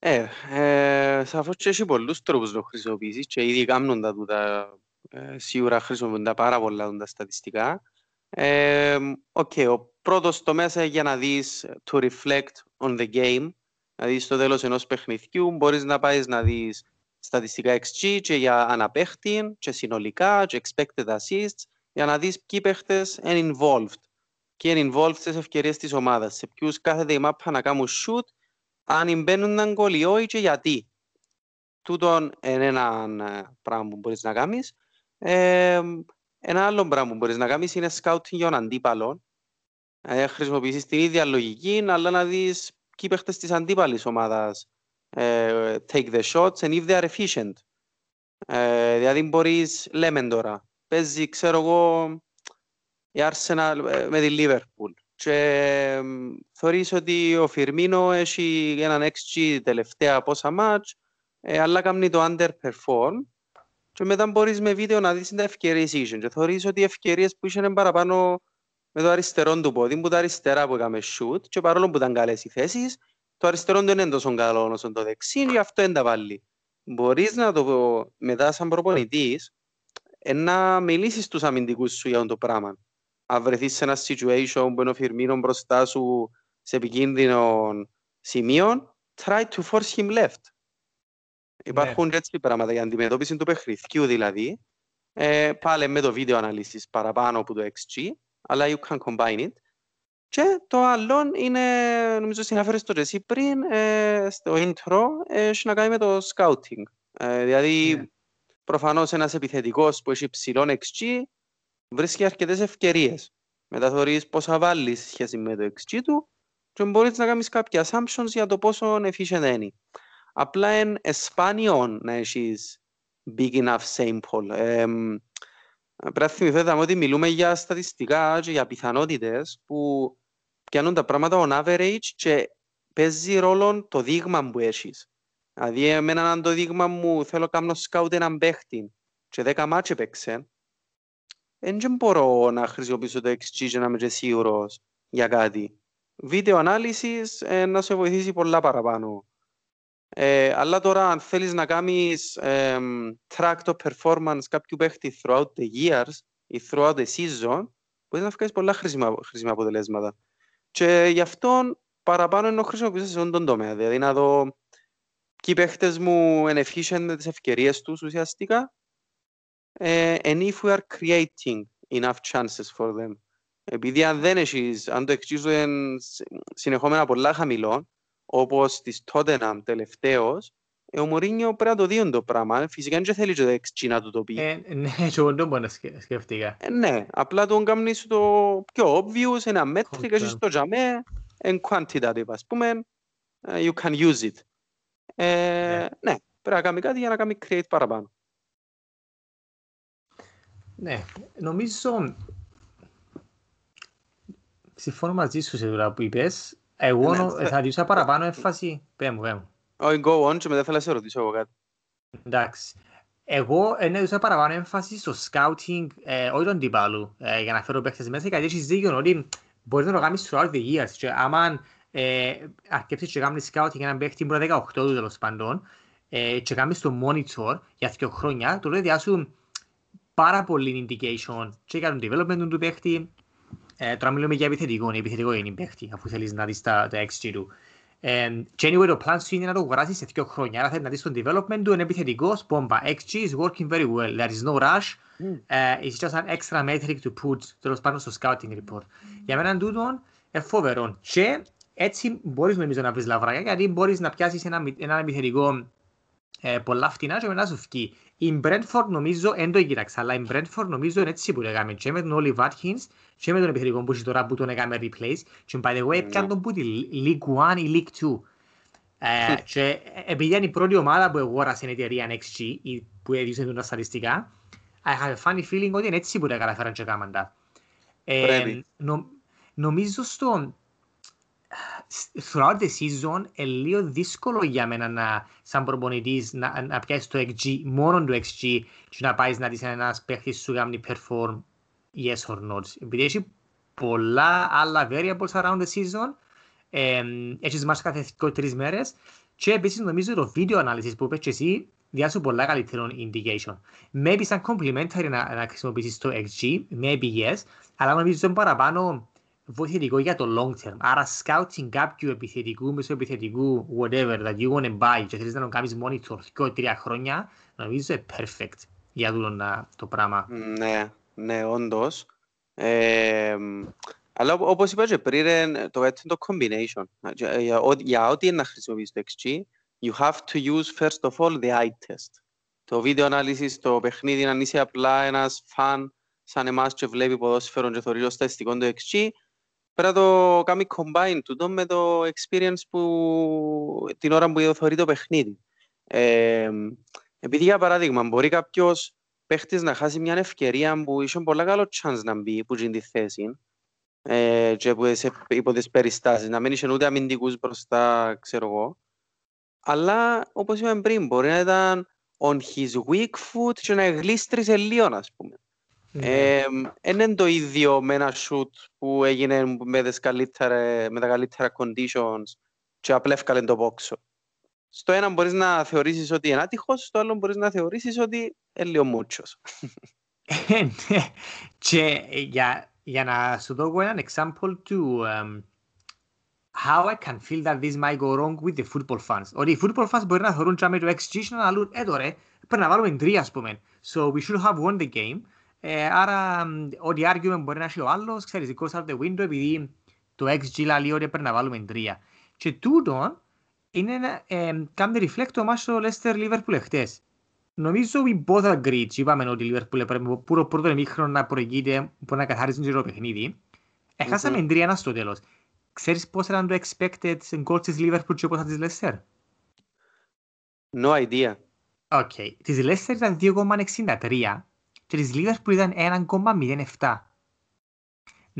Ε, ε, σαφώς και έχει πολλούς τρόπους να το χρησιμοποιήσεις και ήδη κάνουν τα τούτα, ε, σίγουρα χρησιμοποιούν τα πάρα πολλά τα στατιστικά. Ε, okay, ο πρώτος τομέας για να δεις to reflect on the game, δηλαδή στο τέλος ενός παιχνιδιού μπορείς να πάεις να δεις στατιστικά XG και για αναπαίχτη και συνολικά και expected assists για να δεις ποιοι παίχτες είναι involved. Και είναι involved στις ευκαιρίες της ομάδας, σε ποιους κάθεται η μάπα να κάνουν shoot, αν μπαίνουν έναν γκολ ή όχι και γιατί. Τούτον είναι ένα ε, πράγμα που μπορείς να κάνεις. Ε, ένα άλλο πράγμα που μπορείς να κάνεις είναι scouting για τον αντίπαλο Ε, χρησιμοποιήσεις την ίδια λογική, αλλά να δεις ποιοι παίχτες της αντίπαλης ομάδας ε, take the shots and if they are efficient. Ε, δηλαδή μπορείς, λέμε τώρα, παίζει, ξέρω εγώ, η Arsenal ε, με τη Liverpool και θεωρείς ότι ο Φιρμίνο έχει έναν XG τελευταία πόσα μάτς, ε, αλλά κάνει το underperform και μετά μπορείς με βίντεο να δεις τα ευκαιρίες είχε και θεωρείς ότι οι ευκαιρίες που είχε παραπάνω με το αριστερό του πόδι, που τα αριστερά που έκαμε shoot και παρόλο που ήταν καλές οι θέσεις, το αριστερό δεν είναι τόσο καλό όσο το δεξί και αυτό δεν τα βάλει. Μπορείς να το μετά σαν προπονητής ε, να μιλήσεις στους αμυντικούς σου για το πράγμα. Αν βρεθείς σε ένα situation που είναι ο Φιρμίνο μπροστά σου σε επικίνδυνο σημείο, try to force him left. Υπάρχουν ναι. έτσι πράγματα για αντιμετώπιση του παιχνιδιού δηλαδή. Ε, πάλι με το βίντεο αναλύσεις παραπάνω από το XG, αλλά you can combine it. Και το άλλο είναι, νομίζω συναφέρεις το εσύ πριν, ε, στο intro, έχει να κάνει με το scouting. Ε, δηλαδή, yeah. Ναι. προφανώς ένας επιθετικός που έχει ψηλό XG βρίσκει αρκετές ευκαιρίες. Μετά θεωρείς πόσα βάλεις σχέση με το XG του και μπορείς να κάνεις κάποια assumptions για το πόσο efficient είναι. Απλά είναι εσπάνιο να έχεις big enough sample. Ε, πρέπει να θυμηθείτε ότι μιλούμε για στατιστικά και για πιθανότητες που πιάνουν τα πράγματα on average και παίζει ρόλο το δείγμα που έχεις. Δηλαδή, εμένα αν το δείγμα μου θέλω να κάνω σκάουτ έναν παίχτη και δέκα μάτσε παίξε, δεν μπορώ να χρησιμοποιήσω το XG και να είμαι σίγουρος για κάτι. Βίντεο ανάλυσης ε, να σε βοηθήσει πολλά παραπάνω. Ε, αλλά τώρα αν θέλεις να κάνεις ε, track το performance κάποιου παίχτη throughout the years ή throughout the season, μπορείς να βγάλεις πολλά χρήσιμα, χρήσιμα αποτελέσματα. Και γι' αυτό παραπάνω ενώ χρησιμοποιήσω σε αυτόν τον τομέα. Δηλαδή να δω ποιοι παίχτες μου είναι efficient με τις ευκαιρίες τους ουσιαστικά uh, and if we are creating enough chances for them. Επειδή αν δεν έχεις, αν το εξηγήσω συνεχόμενα πολλά χαμηλό, όπως της Tottenham τελευταίος, ο Μωρίνιο πρέπει να το δει το πράγμα. Φυσικά δεν θέλει το XG να του το πει. Ε, ναι, και εγώ δεν μπορώ να σκεφτήκα. Ε, ναι, απλά τον κάνεις το πιο obvious, ένα μέτρη, και το τζαμέ, εν quantitative, ας πούμε, you can use it. Ε, ναι. ναι, πρέπει να κάνει κάτι για να κάνει create παραπάνω. Ναι, νομίζω συμφώνω μαζί σου σε δουλειά που είπες. Εγώ ναι, θα ρίξω παραπάνω έμφαση. Πέ μου, πέ μου. Όχι, go on και μετά θέλω να σε ρωτήσω εγώ κάτι. Εντάξει. Εγώ έδωσα παραπάνω έμφαση στο scouting, ε, όχι τον τυπάλου, ε, για να φέρω παίχτες μέσα, γιατί έχεις δίκιο ότι μπορείς να το κάνεις throughout the years. Και άμα ε, αρκέψεις και κάνεις scouting έναν παίχτη που είναι 18 του τέλος πάντων, ε, και κάνεις το monitor για δύο χρόνια, το λέει διάσου πάρα πολύ indication και για τον development του παίχτη. Ε, τώρα μιλούμε για επιθετικό, είναι επιθετικό είναι η παίχτη, αφού θέλεις να δεις τα, τα XG του. Um, και anyway, το plan σου είναι να το αγοράσεις σε δύο χρόνια. Άρα θέλεις να δεις τον development του, είναι επιθετικός, πόμπα. XG is working very well. There is no rush. Mm. Uh, it's just an extra metric to put τέλος πάνω στο scouting report. Για μένα τούτον είναι φοβερό. Και έτσι μπορείς νομίζω να βρεις λαβράκια, γιατί μπορείς να πιάσεις ένα, ένα επιθετικό ε, πολλά φτηνά και μετά σου φκεί. Η Brentford νομίζω, δεν το κοίταξα, αλλά η Brentford νομίζω είναι έτσι που λέγαμε και με τον Όλι Watkins και με τον επιθετικό που τώρα που τον έκαμε replace και by the way έπιαν τον που τη League 1 ή League 2. Ε, και επειδή είναι η πρώτη ομάδα που αγόρασε η εταιρεία XG που έδιωσε τα στατιστικά I have a funny feeling ότι είναι έτσι που τα καταφέραν και κάμαν τα. Ε, νομίζω στο throughout the season είναι λίγο δύσκολο για μένα να, σαν προπονητής να, να πιάσεις το XG, μόνο το XG και να πάεις να δεις ένας παίχτης σου κάνει perform yes or not. Επειδή έχει πολλά άλλα variables around the season, ε, έχεις μάτς κάθε τρεις μέρες και επίσης νομίζω το video analysis που είπες και εσύ διάσου πολλά καλύτερο indication. Maybe σαν complementary να, να χρησιμοποιήσεις το XG, maybe yes, αλλά νομίζω είναι παραπάνω βοηθητικό για το long term. Άρα scouting κάποιου επιθετικού, μεσοεπιθετικού, whatever that you want to buy και θέλεις να το κάνεις monitor και τρία χρόνια, νομίζω είναι perfect για το, το πράγμα. Ναι, ναι, όντως. Ε, αλλά όπως είπα και πριν, το έτσι είναι το combination. Για, για ό,τι είναι να χρησιμοποιείς το XG, you have to use first of all the eye test. Το βίντεο ανάλυσης, το παιχνίδι, αν είσαι απλά ένας φαν σαν εμάς και βλέπει ποδόσφαιρο και θωρεί το στατιστικό του XG, πρέπει να το κάνει combine τούτο με το experience που την ώρα που θεωρεί το παιχνίδι. Ε, επειδή για παράδειγμα μπορεί κάποιος παίχτης να χάσει μια ευκαιρία που είχε πολλά καλό chance να μπει που γίνει τη θέση ε, και που σε, υπό τις περιστάσεις, να μην είχε ούτε αμυντικούς μπροστά, ξέρω εγώ. Αλλά, όπως είπαμε πριν, μπορεί να ήταν on his weak foot και να γλίστρισε λίγο, ας πούμε. Δεν ναι. είναι το ίδιο με ένα shoot που έγινε με, τις καλύτερα, με τα καλύτερα conditions και απλά έφκαλε το πόξο. Στο ένα μπορείς να θεωρήσεις ότι είναι άτυχος, στο άλλο μπορείς να θεωρήσεις ότι είναι λίγο μούτσος. Ε, ναι. Και για, για να σου δω ένα example του um, how I can feel that this might go wrong with the football fans. Ότι οι football fans μπορεί να θεωρούν και το XG και να λούν, ε τώρα, πρέπει να βάλουμε τρία, ας πούμε. So we should have won the game. Ε, άρα, ό,τι argument μπορεί να έχει ο άλλος, ξέρεις, goes out the window επειδή το xG λέει ότι πρέπει να βάλουμε τρία. Και τούτο είναι ένα, ε, κάνει reflect το match Leicester Liverpool εχθές. Νομίζω we both agree, και είπαμε ότι η Liverpool πρέπει που το πρώτο ημίχρονο να προηγείται, που να καθάριζουν το παιχνίδι. Εχάσαμε mm-hmm. τρία στο τέλος. Ξέρεις πώς ήταν το expected goal της Liverpool και πώς ήταν της Leicester? No idea. OK. Okay. Της Leicester ήταν 2,63 και της Liverpool ήταν 1,07.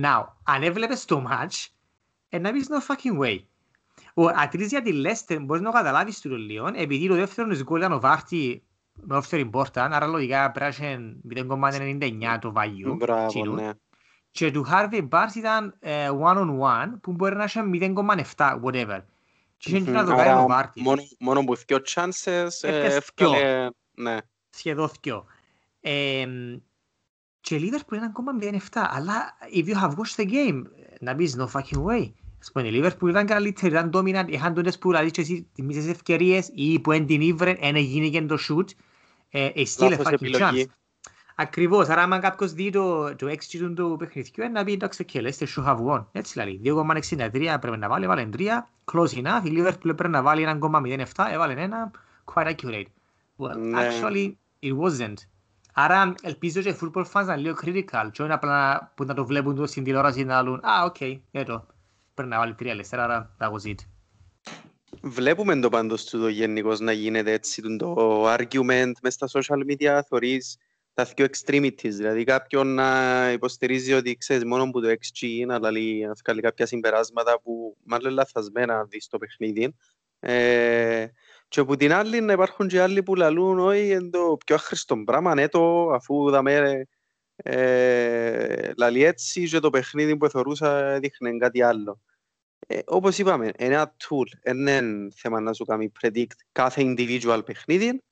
Now, αν έβλεπες το match, να πεις no fucking way. Ο ατρής για τη Leicester μπορείς να καταλάβεις του λίγο, επειδή το δεύτερο της γκολ ήταν ο Βάρτη με όφτερη πόρτα, άρα λογικά πράσινε 0,99 το value. Μπράβο, ναι. Και του Harvey Barnes ήταν uh, one on one που μπορεί να έχει 0,7 whatever. Και είχε να το κάνει ο Βάρτης. Μόνο, μόνο που δύο chances έφκαλε, ναι. Σχεδόν δύο. Ε, και η Liverpool είναι ακόμα 0,7 αλλά if you have watched the game να πεις no fucking way. Ας πούμε, η Liverpool ήταν καλύτερη, ήταν dominant, είχαν τούτες που λαλείς και εσύ τις μισές ευκαιρίες ή που εν την ήβρε, εν έγινε και το shoot. Ε, still a fucking chance. Ακριβώς, άρα αν κάποιος δει το, το XG του παιχνιδιού, να πει εντάξει, okay, let's should have won. Έτσι λέει, 2,63 πρέπει να βάλει, έβαλε 3, close enough, η Liverpool πρέπει να βάλει 1,07, έβαλε ένα, quite accurate. Well, ναι. actually, it wasn't. Άρα ελπίζω και οι football fans να είναι λίγο critical και όχι απλά που να το βλέπουν στην τηλεόραση να λαλούν «Α, οκ, έτο, πρέπει να βάλει τρία η Leicester, άρα that was it». Βλέπουμε το πάντως του το γενικώς να γίνεται έτσι το argument μες στα social media, θωρείς τα δύο extremities, δηλαδή κάποιον να υποστηρίζει ότι ξέρεις μόνο που το xG είναι, αλλά να βγάλει κάποια συμπεράσματα που μάλλον λαθασμένα δεις το παιχνίδι. Ε, και από την άλλη να υπάρχουν και άλλοι που λαλούν όχι είναι το πιο άχρηστο πράγμα ναι το αφού δαμε ε, λαλεί έτσι και το παιχνίδι που θεωρούσα δείχνει κάτι άλλο. Ε, όπως είπαμε, είναι ένα tool, είναι θέμα να σου κάνει predict κάθε individual παιχνίδι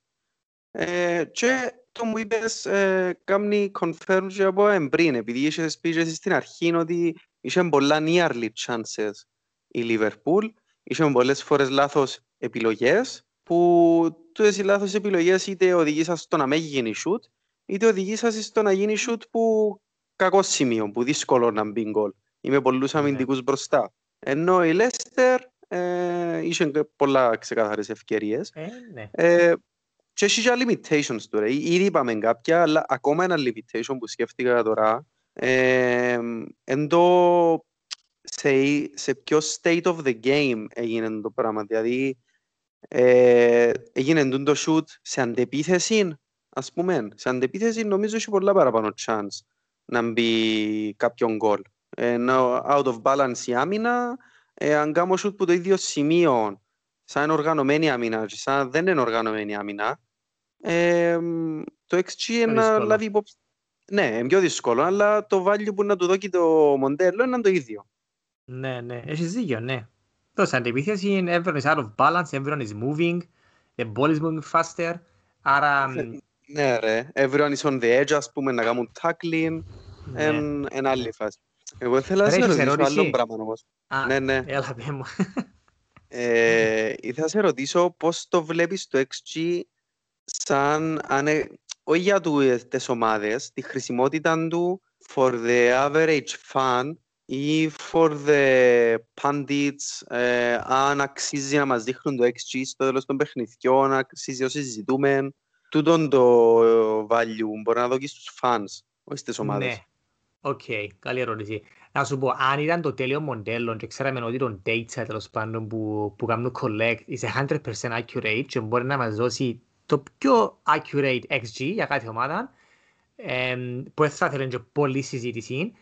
ε, και το μου είπες ε, κάνει confirm και από εμπριν επειδή είχες πει στην αρχή ότι είχε πολλά nearly chances η Liverpool, είχε πολλές φορές λάθος επιλογές που τούτες οι λάθος επιλογές είτε οδηγήσαν στο να μην γίνει shoot, είτε οδηγήσαν στο να γίνει shoot που κακό σημείο, που δύσκολο να μπει γκολ. Είμαι πολλούς ναι. αμυντικούς μπροστά. Ενώ η Λέστερ ε, είχε πολλά ξεκάθαρες ευκαιρίες. Ε, ναι. ε, και έχει και limitations τώρα. Ήδη είπαμε κάποια, αλλά ακόμα ένα limitation που σκέφτηκα τώρα. Ε, εντό σε, σε ποιο state of the game έγινε το πράγμα. Δηλαδή, ε, έγινε το shoot σε αντεπίθεση, ας πούμε. Σε αντεπίθεση νομίζω έχει πολλά παραπάνω chance να μπει κάποιον γκολ. Ενώ out of balance η άμυνα, ε, αν κάνω shoot που το ίδιο σημείο, σαν οργανωμένη άμυνα και σαν δεν είναι οργανωμένη άμυνα, ε, το XG είναι να λάβει υπόψη. Ναι, είναι πιο δύσκολο, αλλά το value που να του δώσει το μοντέλο είναι το ίδιο. Ναι, ναι, έχεις δίκιο, ναι. Τόσο αντιπίθεση, everyone is out of balance, everyone is moving, the ball is moving faster, άρα... Ναι ρε, everyone is on the edge, ας πούμε, να κάνουν tackling, εν ναι. άλλη φάση. Εγώ ήθελα να σε ρωτήσω άλλο πράγμα όμως. Ναι, ναι. Έλα, πέ μου. Ε, ήθελα να σε ρωτήσω πώς το βλέπεις το XG σαν, όχι για τις ομάδες, τη χρησιμότητα του for the average fan ή for the pundits, ε, αν αξίζει να μας δείχνουν το XG στο τέλος των παιχνιδιών, αν αξίζει όσοι συζητούμε, τούτον το value μπορεί να δώκει στους fans, όχι στις ομάδες. Ναι. OK, okay, καλή ερώτηση. Να σου πω, αν ήταν το τέλειο μοντέλο και ξέραμε ότι το data τέλος πάντων που, που κάνουν collect is 100% accurate και μπορεί να μας δώσει το πιο accurate XG για κάθε ομάδα um, που θα θέλουν και πολλή συζήτηση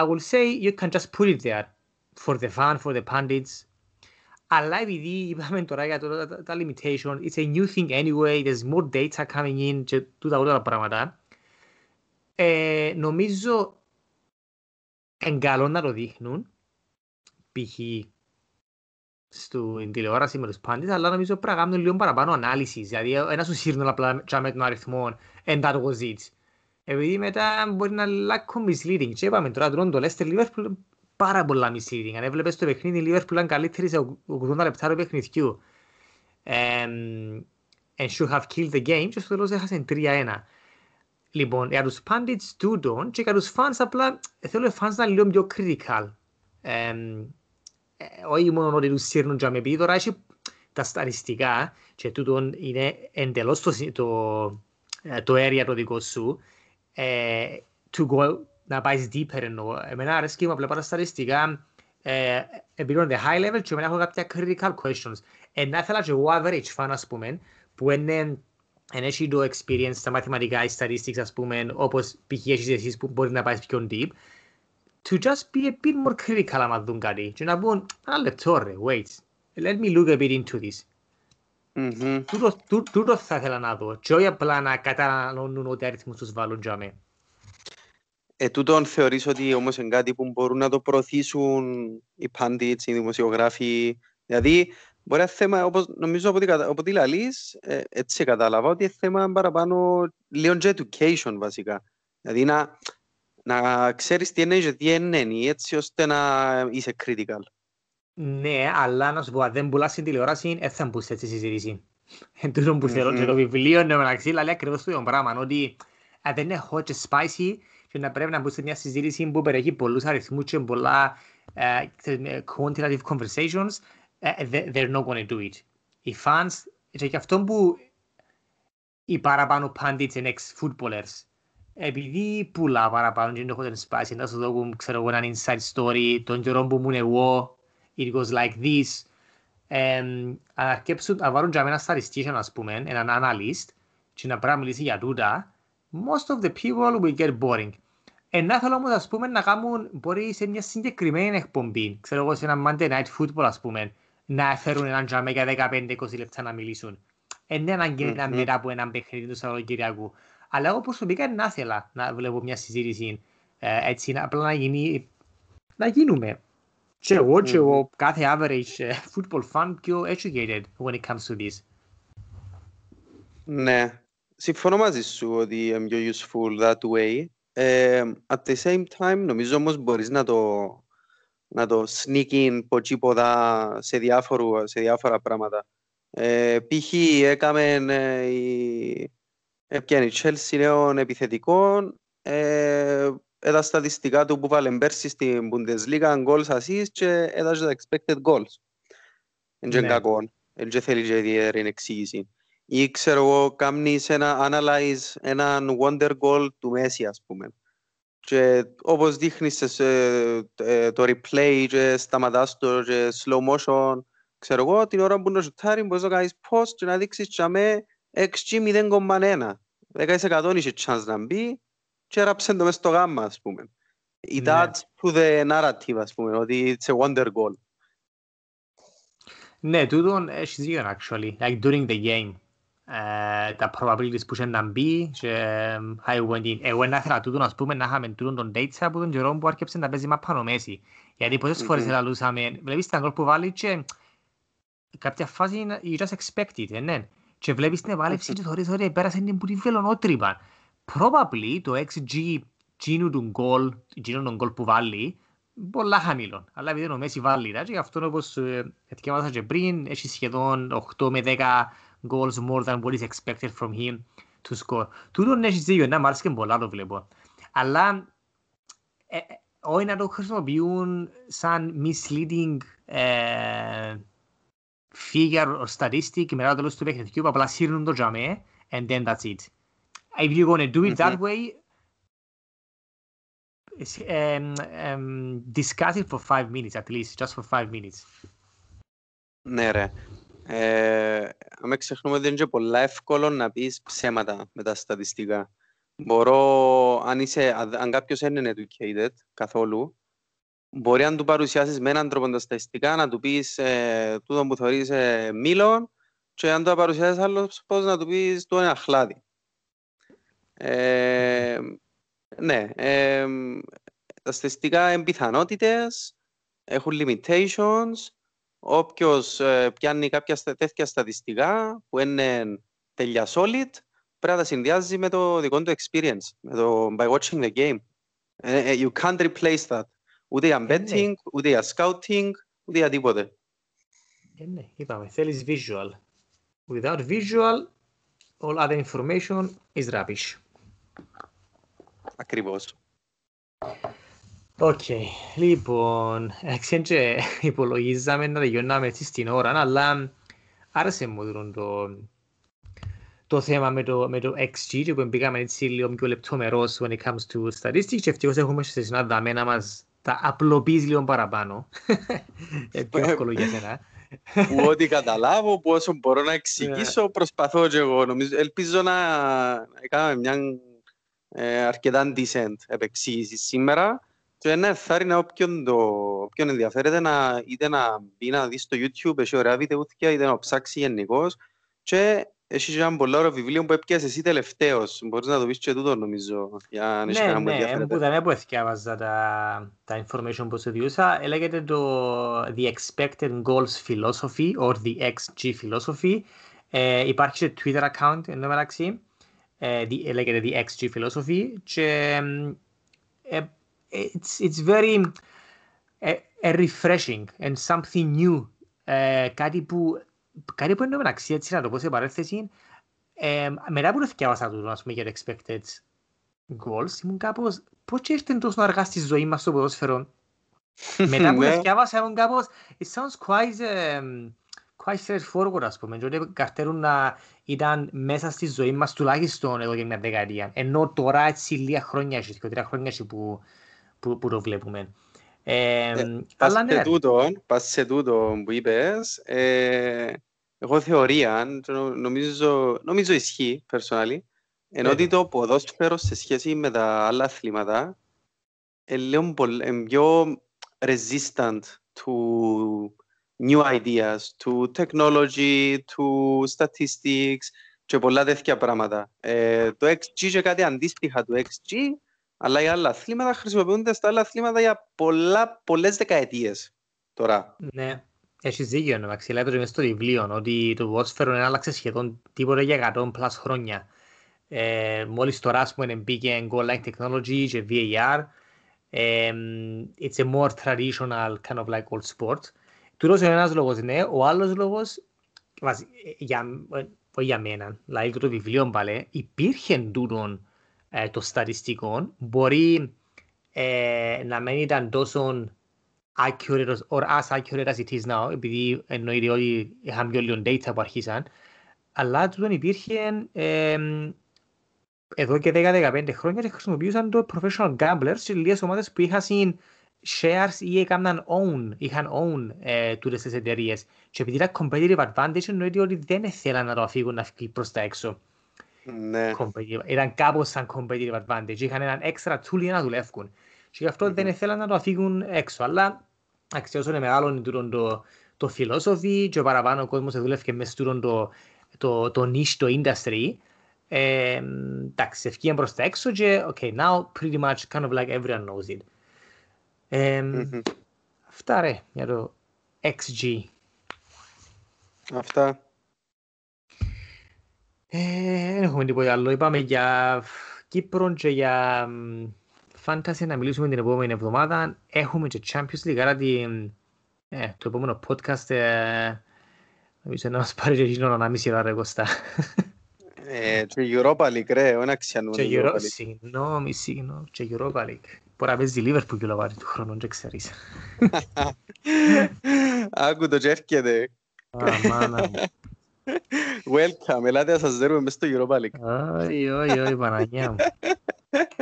I will say you can just put it there for the fun, for the pundits αλλά επειδή είπαμε τώρα για το, τα, τα limitation it's a new thing anyway, there's more data coming in και τούτα όλα τα πράγματα ε, νομίζω εν καλό να το δείχνουν π.χ. στην τηλεόραση με τους πάντες, αλλά νομίζω πρέπει να κάνουν λίγο παραπάνω ανάλυση. Δηλαδή, ένα σου σύρνουν απλά με τον αριθμό and that was it. Επειδή μετά μπορεί να λάκκω misleading. Και είπαμε τώρα, τώρα το Leicester Liverpool πάρα πολλά misleading. Αν έβλεπες το παιχνίδι, η Liverpool ήταν καλύτερη σε 80 λεπτά του παιχνιδιού. Um, and should have killed the game και στο τέλος έχασε 3-1. Λοιπόν, για τους pundits τούτον και για τους fans απλά θέλω οι fans να είναι λίγο πιο critical. Ε, όχι μόνο ότι τους σύρνουν και επειδή τώρα έχει τα σταριστικά και τούτον είναι εντελώς το, το, το area το δικό σου ε, to go, να πάει deeper εννοώ. Εμένα αρέσκει μου απλά τα σταριστικά ε, επειδή είναι high level και εμένα έχω κάποια critical questions; Ενώ ήθελα και εγώ average fan ας πούμε που είναι εν έχει το experience στα μαθηματικά, οι statistics ας πούμε, όπως π.χ. έχεις εσείς που μπορεί να πάει πιο deep, to just be a bit more critical άμα δουν κάτι και να πούν, ένα λεπτό ρε, wait, let me look a bit into this. Mm-hmm. Τούτος, τού, τούτος θα ήθελα να δω και όχι απλά να καταναλώνουν ό,τι αριθμούς τους βάλουν για μέ. Ε, τούτον θεωρείς ότι όμως είναι κάτι που μπορούν να το προωθήσουν οι pundits, οι δημοσιογράφοι, δηλαδή Μπορεί να θέμα, όπως νομίζω από ό,τι, από λαλείς, ε, έτσι κατάλαβα, ότι είναι θέμα παραπάνω λίγο education βασικά. Δηλαδή να, να ξέρεις τι είναι και τι είναι, έτσι ώστε να είσαι critical. Ναι, αλλά να σου πω, αν δεν πουλάς στην τηλεόραση, δεν θα μπούς έτσι συζήτηση. Εν τούτο που θέλω και το βιβλίο, ναι, μεταξύ, λέει ακριβώς το ίδιο πράγμα, ότι αν δεν είναι hot και spicy, και να πρέπει να μπούς σε μια συζήτηση που περιέχει πολλούς αριθμούς και πολλά uh, quantitative conversations, they're not going to do it. Οι fans, και και αυτό που οι παραπάνω pundits and ex-footballers, επειδή πουλά παραπάνω και έχω την σπάση, να σου δω, ξέρω εγώ, έναν inside story, τον καιρό που ήμουν εγώ, it goes like this, αν αρκέψουν, να βάλουν για μένα statistician, ας πούμε, έναν analyst, και να πρέπει να μιλήσει για τούτα, most of the people will get boring. Ενώ θέλω όμως, ας πούμε, να κάνουν, μπορεί σε μια συγκεκριμένη εκπομπή, ξέρω εγώ, σε ένα Monday Night Football, ας πούμε, να φέρουν έναν τζάμε για 15-20 λεπτά να μιλήσουν. Είναι αναγκαία mm-hmm. μετά από έναν παιχνίδι του Σαββατοκυριακού. Αλλά εγώ προσωπικά να ήθελα να βλέπω μια συζήτηση ε, έτσι, απλά να, γίνει, να γίνουμε. Και εγώ και εγώ κάθε average uh, football fan πιο educated when it comes to this. Ναι, συμφωνώ μαζί σου ότι είναι πιο useful that way. Uh, at the same time, νομίζω όμως μπορείς να το να το sneak in ποτσίποτα σε, διάφορου, σε διάφορα πράγματα. Ε, π.χ. έκαμε ε, η, έπιανε η Chelsea νέων επιθετικών ε, τα στατιστικά του που βάλε πέρσι στην Bundesliga goals assist και έδωσε τα expected goals. Εν και ναι. κακό, εν και θέλει και ιδιαίτερη εξήγηση. Ή ξέρω εγώ, κάνεις ένα analyze έναν wonder goal του Messi ας πούμε και όπως δείχνεις ε, το replay και σταματάς το και slow motion ξέρω εγώ την ώρα που το σουτάρει μπορείς να κάνεις post και να δείξεις και με XG 0,1 10% είχε chance να μπει και έραψε το μες στο γάμμα ας πούμε It ναι. adds to the narrative ας πούμε ότι it's a wonder goal Ναι, τούτον έχεις δίκιο actually, like during the game ε, τα probabilities που είχε να μπει και how went in. Εγώ να ήθελα τούτο να πούμε να είχαμε τούτο τον data από τον καιρό που άρχισε να παίζει μάπα μέση. Γιατί πόσες φορές ελαλούσαμε, βλέπεις τα γκολ που βάλει και κάποια φάση you just expect it, ναι. Και βλέπεις την επάλευση και θωρείς ότι πέρασε την που τη βελονότρυπα. Probably το XG γίνου του γκολ, γίνου τον γκολ που βάλει, πολλά χαμηλό. Αλλά επειδή ο Μέση βάλει, και γι' αυτό όπως εθιέβασα και πριν, έχει σχεδόν 8 με 10 goals more than what is expected from him to score. Τούτον έχεις δίκιο, να μ' άρεσε και πολλά το βλέπω. Αλλά ε, όχι να το χρησιμοποιούν σαν misleading ε, figure or statistic μετά το τέλος του παιχνιδιού που απλά σύρνουν το τζαμέ and then that's it. If you're going to do it that way um, um, discuss it for five minutes at least, just for five minutes. Ναι ρε. Ε, αν ξεχνούμε ότι είναι και πολλά εύκολο να πεις ψέματα με τα στατιστικά. Μπορώ, αν, είσαι, αν κάποιος είναι educated καθόλου, μπορεί να του παρουσιάσεις με έναν τρόπο τα στατιστικά, να του πεις ε, τούτο που θεωρείς ε, μήλο και αν το παρουσιάσεις άλλος πώς να του πεις το είναι αχλάδι. Ε, ναι, ε, τα στατιστικά είναι πιθανότητες, έχουν limitations, όποιος ε, πιάνει κάποια τέτοια στατιστικά που είναι τελειά solid, πρέπει να τα συνδυάζει με το δικό του experience, με το by watching the game. Uh, you can't replace that. Ούτε για betting, ούτε για scouting, ούτε για τίποτε. Ναι, είπαμε, θέλεις visual. Without visual, all other information is rubbish. Ακριβώς. OK, okay. λοιπόν, ξέρετε, υπολογίζαμε να τελειώναμε έτσι στην ώρα, αλλά άρεσε μου το, το θέμα με το, με το XG και που μπήκαμε έτσι λίγο πιο λεπτομερώς when it comes to statistics και ευτυχώς έχουμε εσέν, Αδάμε, να μας τα απλοποιείς λίγο παραπάνω. Είναι πιο εύκολο για σένα. Που ό,τι καταλάβω, που όσο μπορώ να εξηγήσω, προσπαθώ και εγώ. Νομίζω, ελπίζω να κάνουμε μια ε, αρκετά decent επεξήγησης σήμερα και να ευθάρρυνα όποιον, το, όποιον ενδιαφέρεται να, είτε να μπει να δει στο YouTube, έχει ωραία βιτεούθηκια, είτε να ψάξει γενικώς και έχει και ένα πολύ ωραίο βιβλίο που έπιασες εσύ τελευταίος. Μπορείς να το πεις και τούτο νομίζω. Για να ναι, ναι, ναι, που δεν που έφτιαβαζα τα, τα information που σου διούσα. Έλεγεται το The Expected Goals Philosophy or The XG Philosophy. Ε, υπάρχει και Twitter account εν τω μεταξύ. Ε, λέγεται The XG Philosophy και ε, it's, it's very uh, refreshing and something new. Uh, κάτι που κάτι που είναι μεταξύ έτσι να το πω σε παρέθεσης ε, μετά που το θυκιάβασα του ας πούμε για το expected goals ήμουν κάπως πώς και ήρθε τόσο αργά στη ζωή μας το ποδόσφαιρο; Μετά που το θυκιάβασα ήμουν κάπως it sounds quite, um, quite straightforward ας πούμε και ότι καρτέρουν να ήταν μέσα στη ζωή μας τουλάχιστον εδώ και μια δεκαετία. Ενώ τώρα έτσι λίγα χρόνια και τρία χρόνια που, που, που το βλέπουμε. Ε, ε, αλλά ναι. Πας σε τούτο που είπες, ε, εγώ θεωρία, νομίζω, νομίζω ισχύει, personally, ενώ ότι το ποδόσφαιρο σε σχέση με τα άλλα αθλήματα είναι πιο resistant to new ideas, to technology, to statistics και πολλά τέτοια πράγματα. Ε, το XG και κάτι αντίστοιχα του XG, αλλά οι άλλα αθλήματα χρησιμοποιούνται στα άλλα αθλήματα για πολλά, πολλές δεκαετίες τώρα. Ναι, έχεις δίκιο, εντάξει, λέει το στο βιβλίο, ότι το ποδόσφαιρο δεν άλλαξε σχεδόν τίποτα για 100 plus χρόνια. Ε, μόλις τώρα, ας πούμε, μπήκε goal line technology και VAR, ε, it's a more traditional kind of like old sport. Τούτος είναι ένας λόγος, ναι. Ο άλλος λόγος, για, όχι για μένα, δηλαδή το βιβλίο πάλι, υπήρχε τούτον ε, το στατιστικό, μπορεί ε, να μην ήταν τόσο accurate or as accurate as it is now, επειδή εννοείται ότι είχαν πιο λίγο data που αρχίσαν, αλλά τούτον υπήρχε ε, εδώ και 10-15 χρόνια και χρησιμοποιούσαν το professional gamblers και λίγες ομάδες που είχαν shares ή έκαναν own, είχαν own ε, τούτες τις εταιρείες. Και επειδή ήταν competitive advantage, εννοείται ότι δεν θέλαν να το αφήγουν να φύγει προς τα έξω. Ναι. Ήταν κάπως σαν competitive advantage. Είχαν έναν extra tool για να δουλεύουν. Και γι' αυτό mm-hmm. δεν ήθελαν να το αφήγουν έξω. Αλλά όσο είναι μεγάλο το, το, το philosophy και ο παραπάνω ο κόσμος δουλεύει μέσα στο το, το, το niche, το industry. Ε, εντάξει, ευκήγαν προς τα έξω και okay, now pretty much kind of like everyone knows it. Ε, mm-hmm. Αυτά ρε, για το XG. Αυτά. Ε, δεν έχουμε τίποτα άλλο. Είπαμε για Κύπρο και για Fantasy να μιλήσουμε την επόμενη εβδομάδα. Έχουμε και Champions League, άρα την, ε, το επόμενο podcast ε, νομίζω να μας πάρει και εκείνο ένα μισή ώρα ρε Κωστά. Ε, και Europa League ρε, όχι να ξιανούν Europa League. Συγγνώμη, συγγνώμη, και Europa League. Μπορεί να παίζει Liverpool και λαβάρει του χρόνου, δεν ξέρεις. Άκου το και έρχεται. Αμάνα μου. Welcome, ελάτε να σας δέρουμε μες στο Europa League. Όχι, όχι, όχι, Παναγιά μου.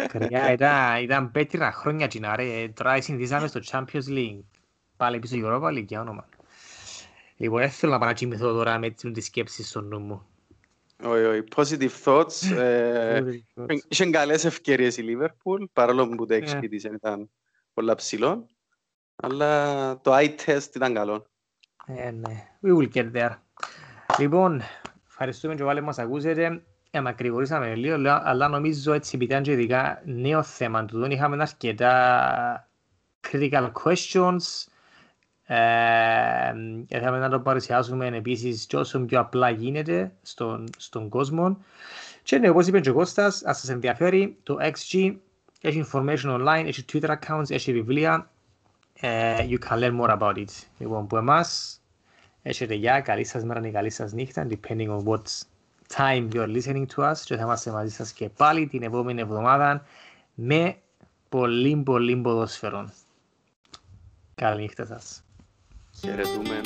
Κρυά, ήταν, ήταν πέτρινα χρόνια κοινά ρε. Τώρα συνηθίσαμε στο Champions League. Πάλι πίσω Europa League, για όνομα. Λοιπόν, δεν θέλω να πάω να κοιμηθώ τώρα με τις σκέψεις στο νου μου. Όχι, όχι. Positive thoughts. Ε, είχε καλές ευκαιρίες η Liverpool, παρόλο που το XP της ήταν πολλά ψηλό. Αλλά το eye test ήταν καλό. Ε, ναι. We will get there. Λοιπόν, ευχαριστούμε και πάλι μας ακούσετε. Ε, μακρηγορήσαμε λίγο, αλλά νομίζω έτσι επειδή ήταν και ειδικά νέο θέμα του. Είχαμε αρκετά critical questions. Ε, θέλαμε να το παρουσιάσουμε επίσης και όσο πιο απλά γίνεται στον, στον κόσμο. Και ναι, όπως είπε και ο Κώστας, ας σας ενδιαφέρει το XG, έχει information online, έχει Twitter accounts, έχει βιβλία. Uh, you can learn more about it. Λοιπόν, που εμάς, έχετε γεια, καλή σας μέρα ή καλή σας νύχτα, depending on what time you are listening to us και θα είμαστε μαζί σας και πάλι την επόμενη εβδομάδα με πολύ πολύ ποδοσφαιρών. Καλή νύχτα σας. Χαιρετούμε.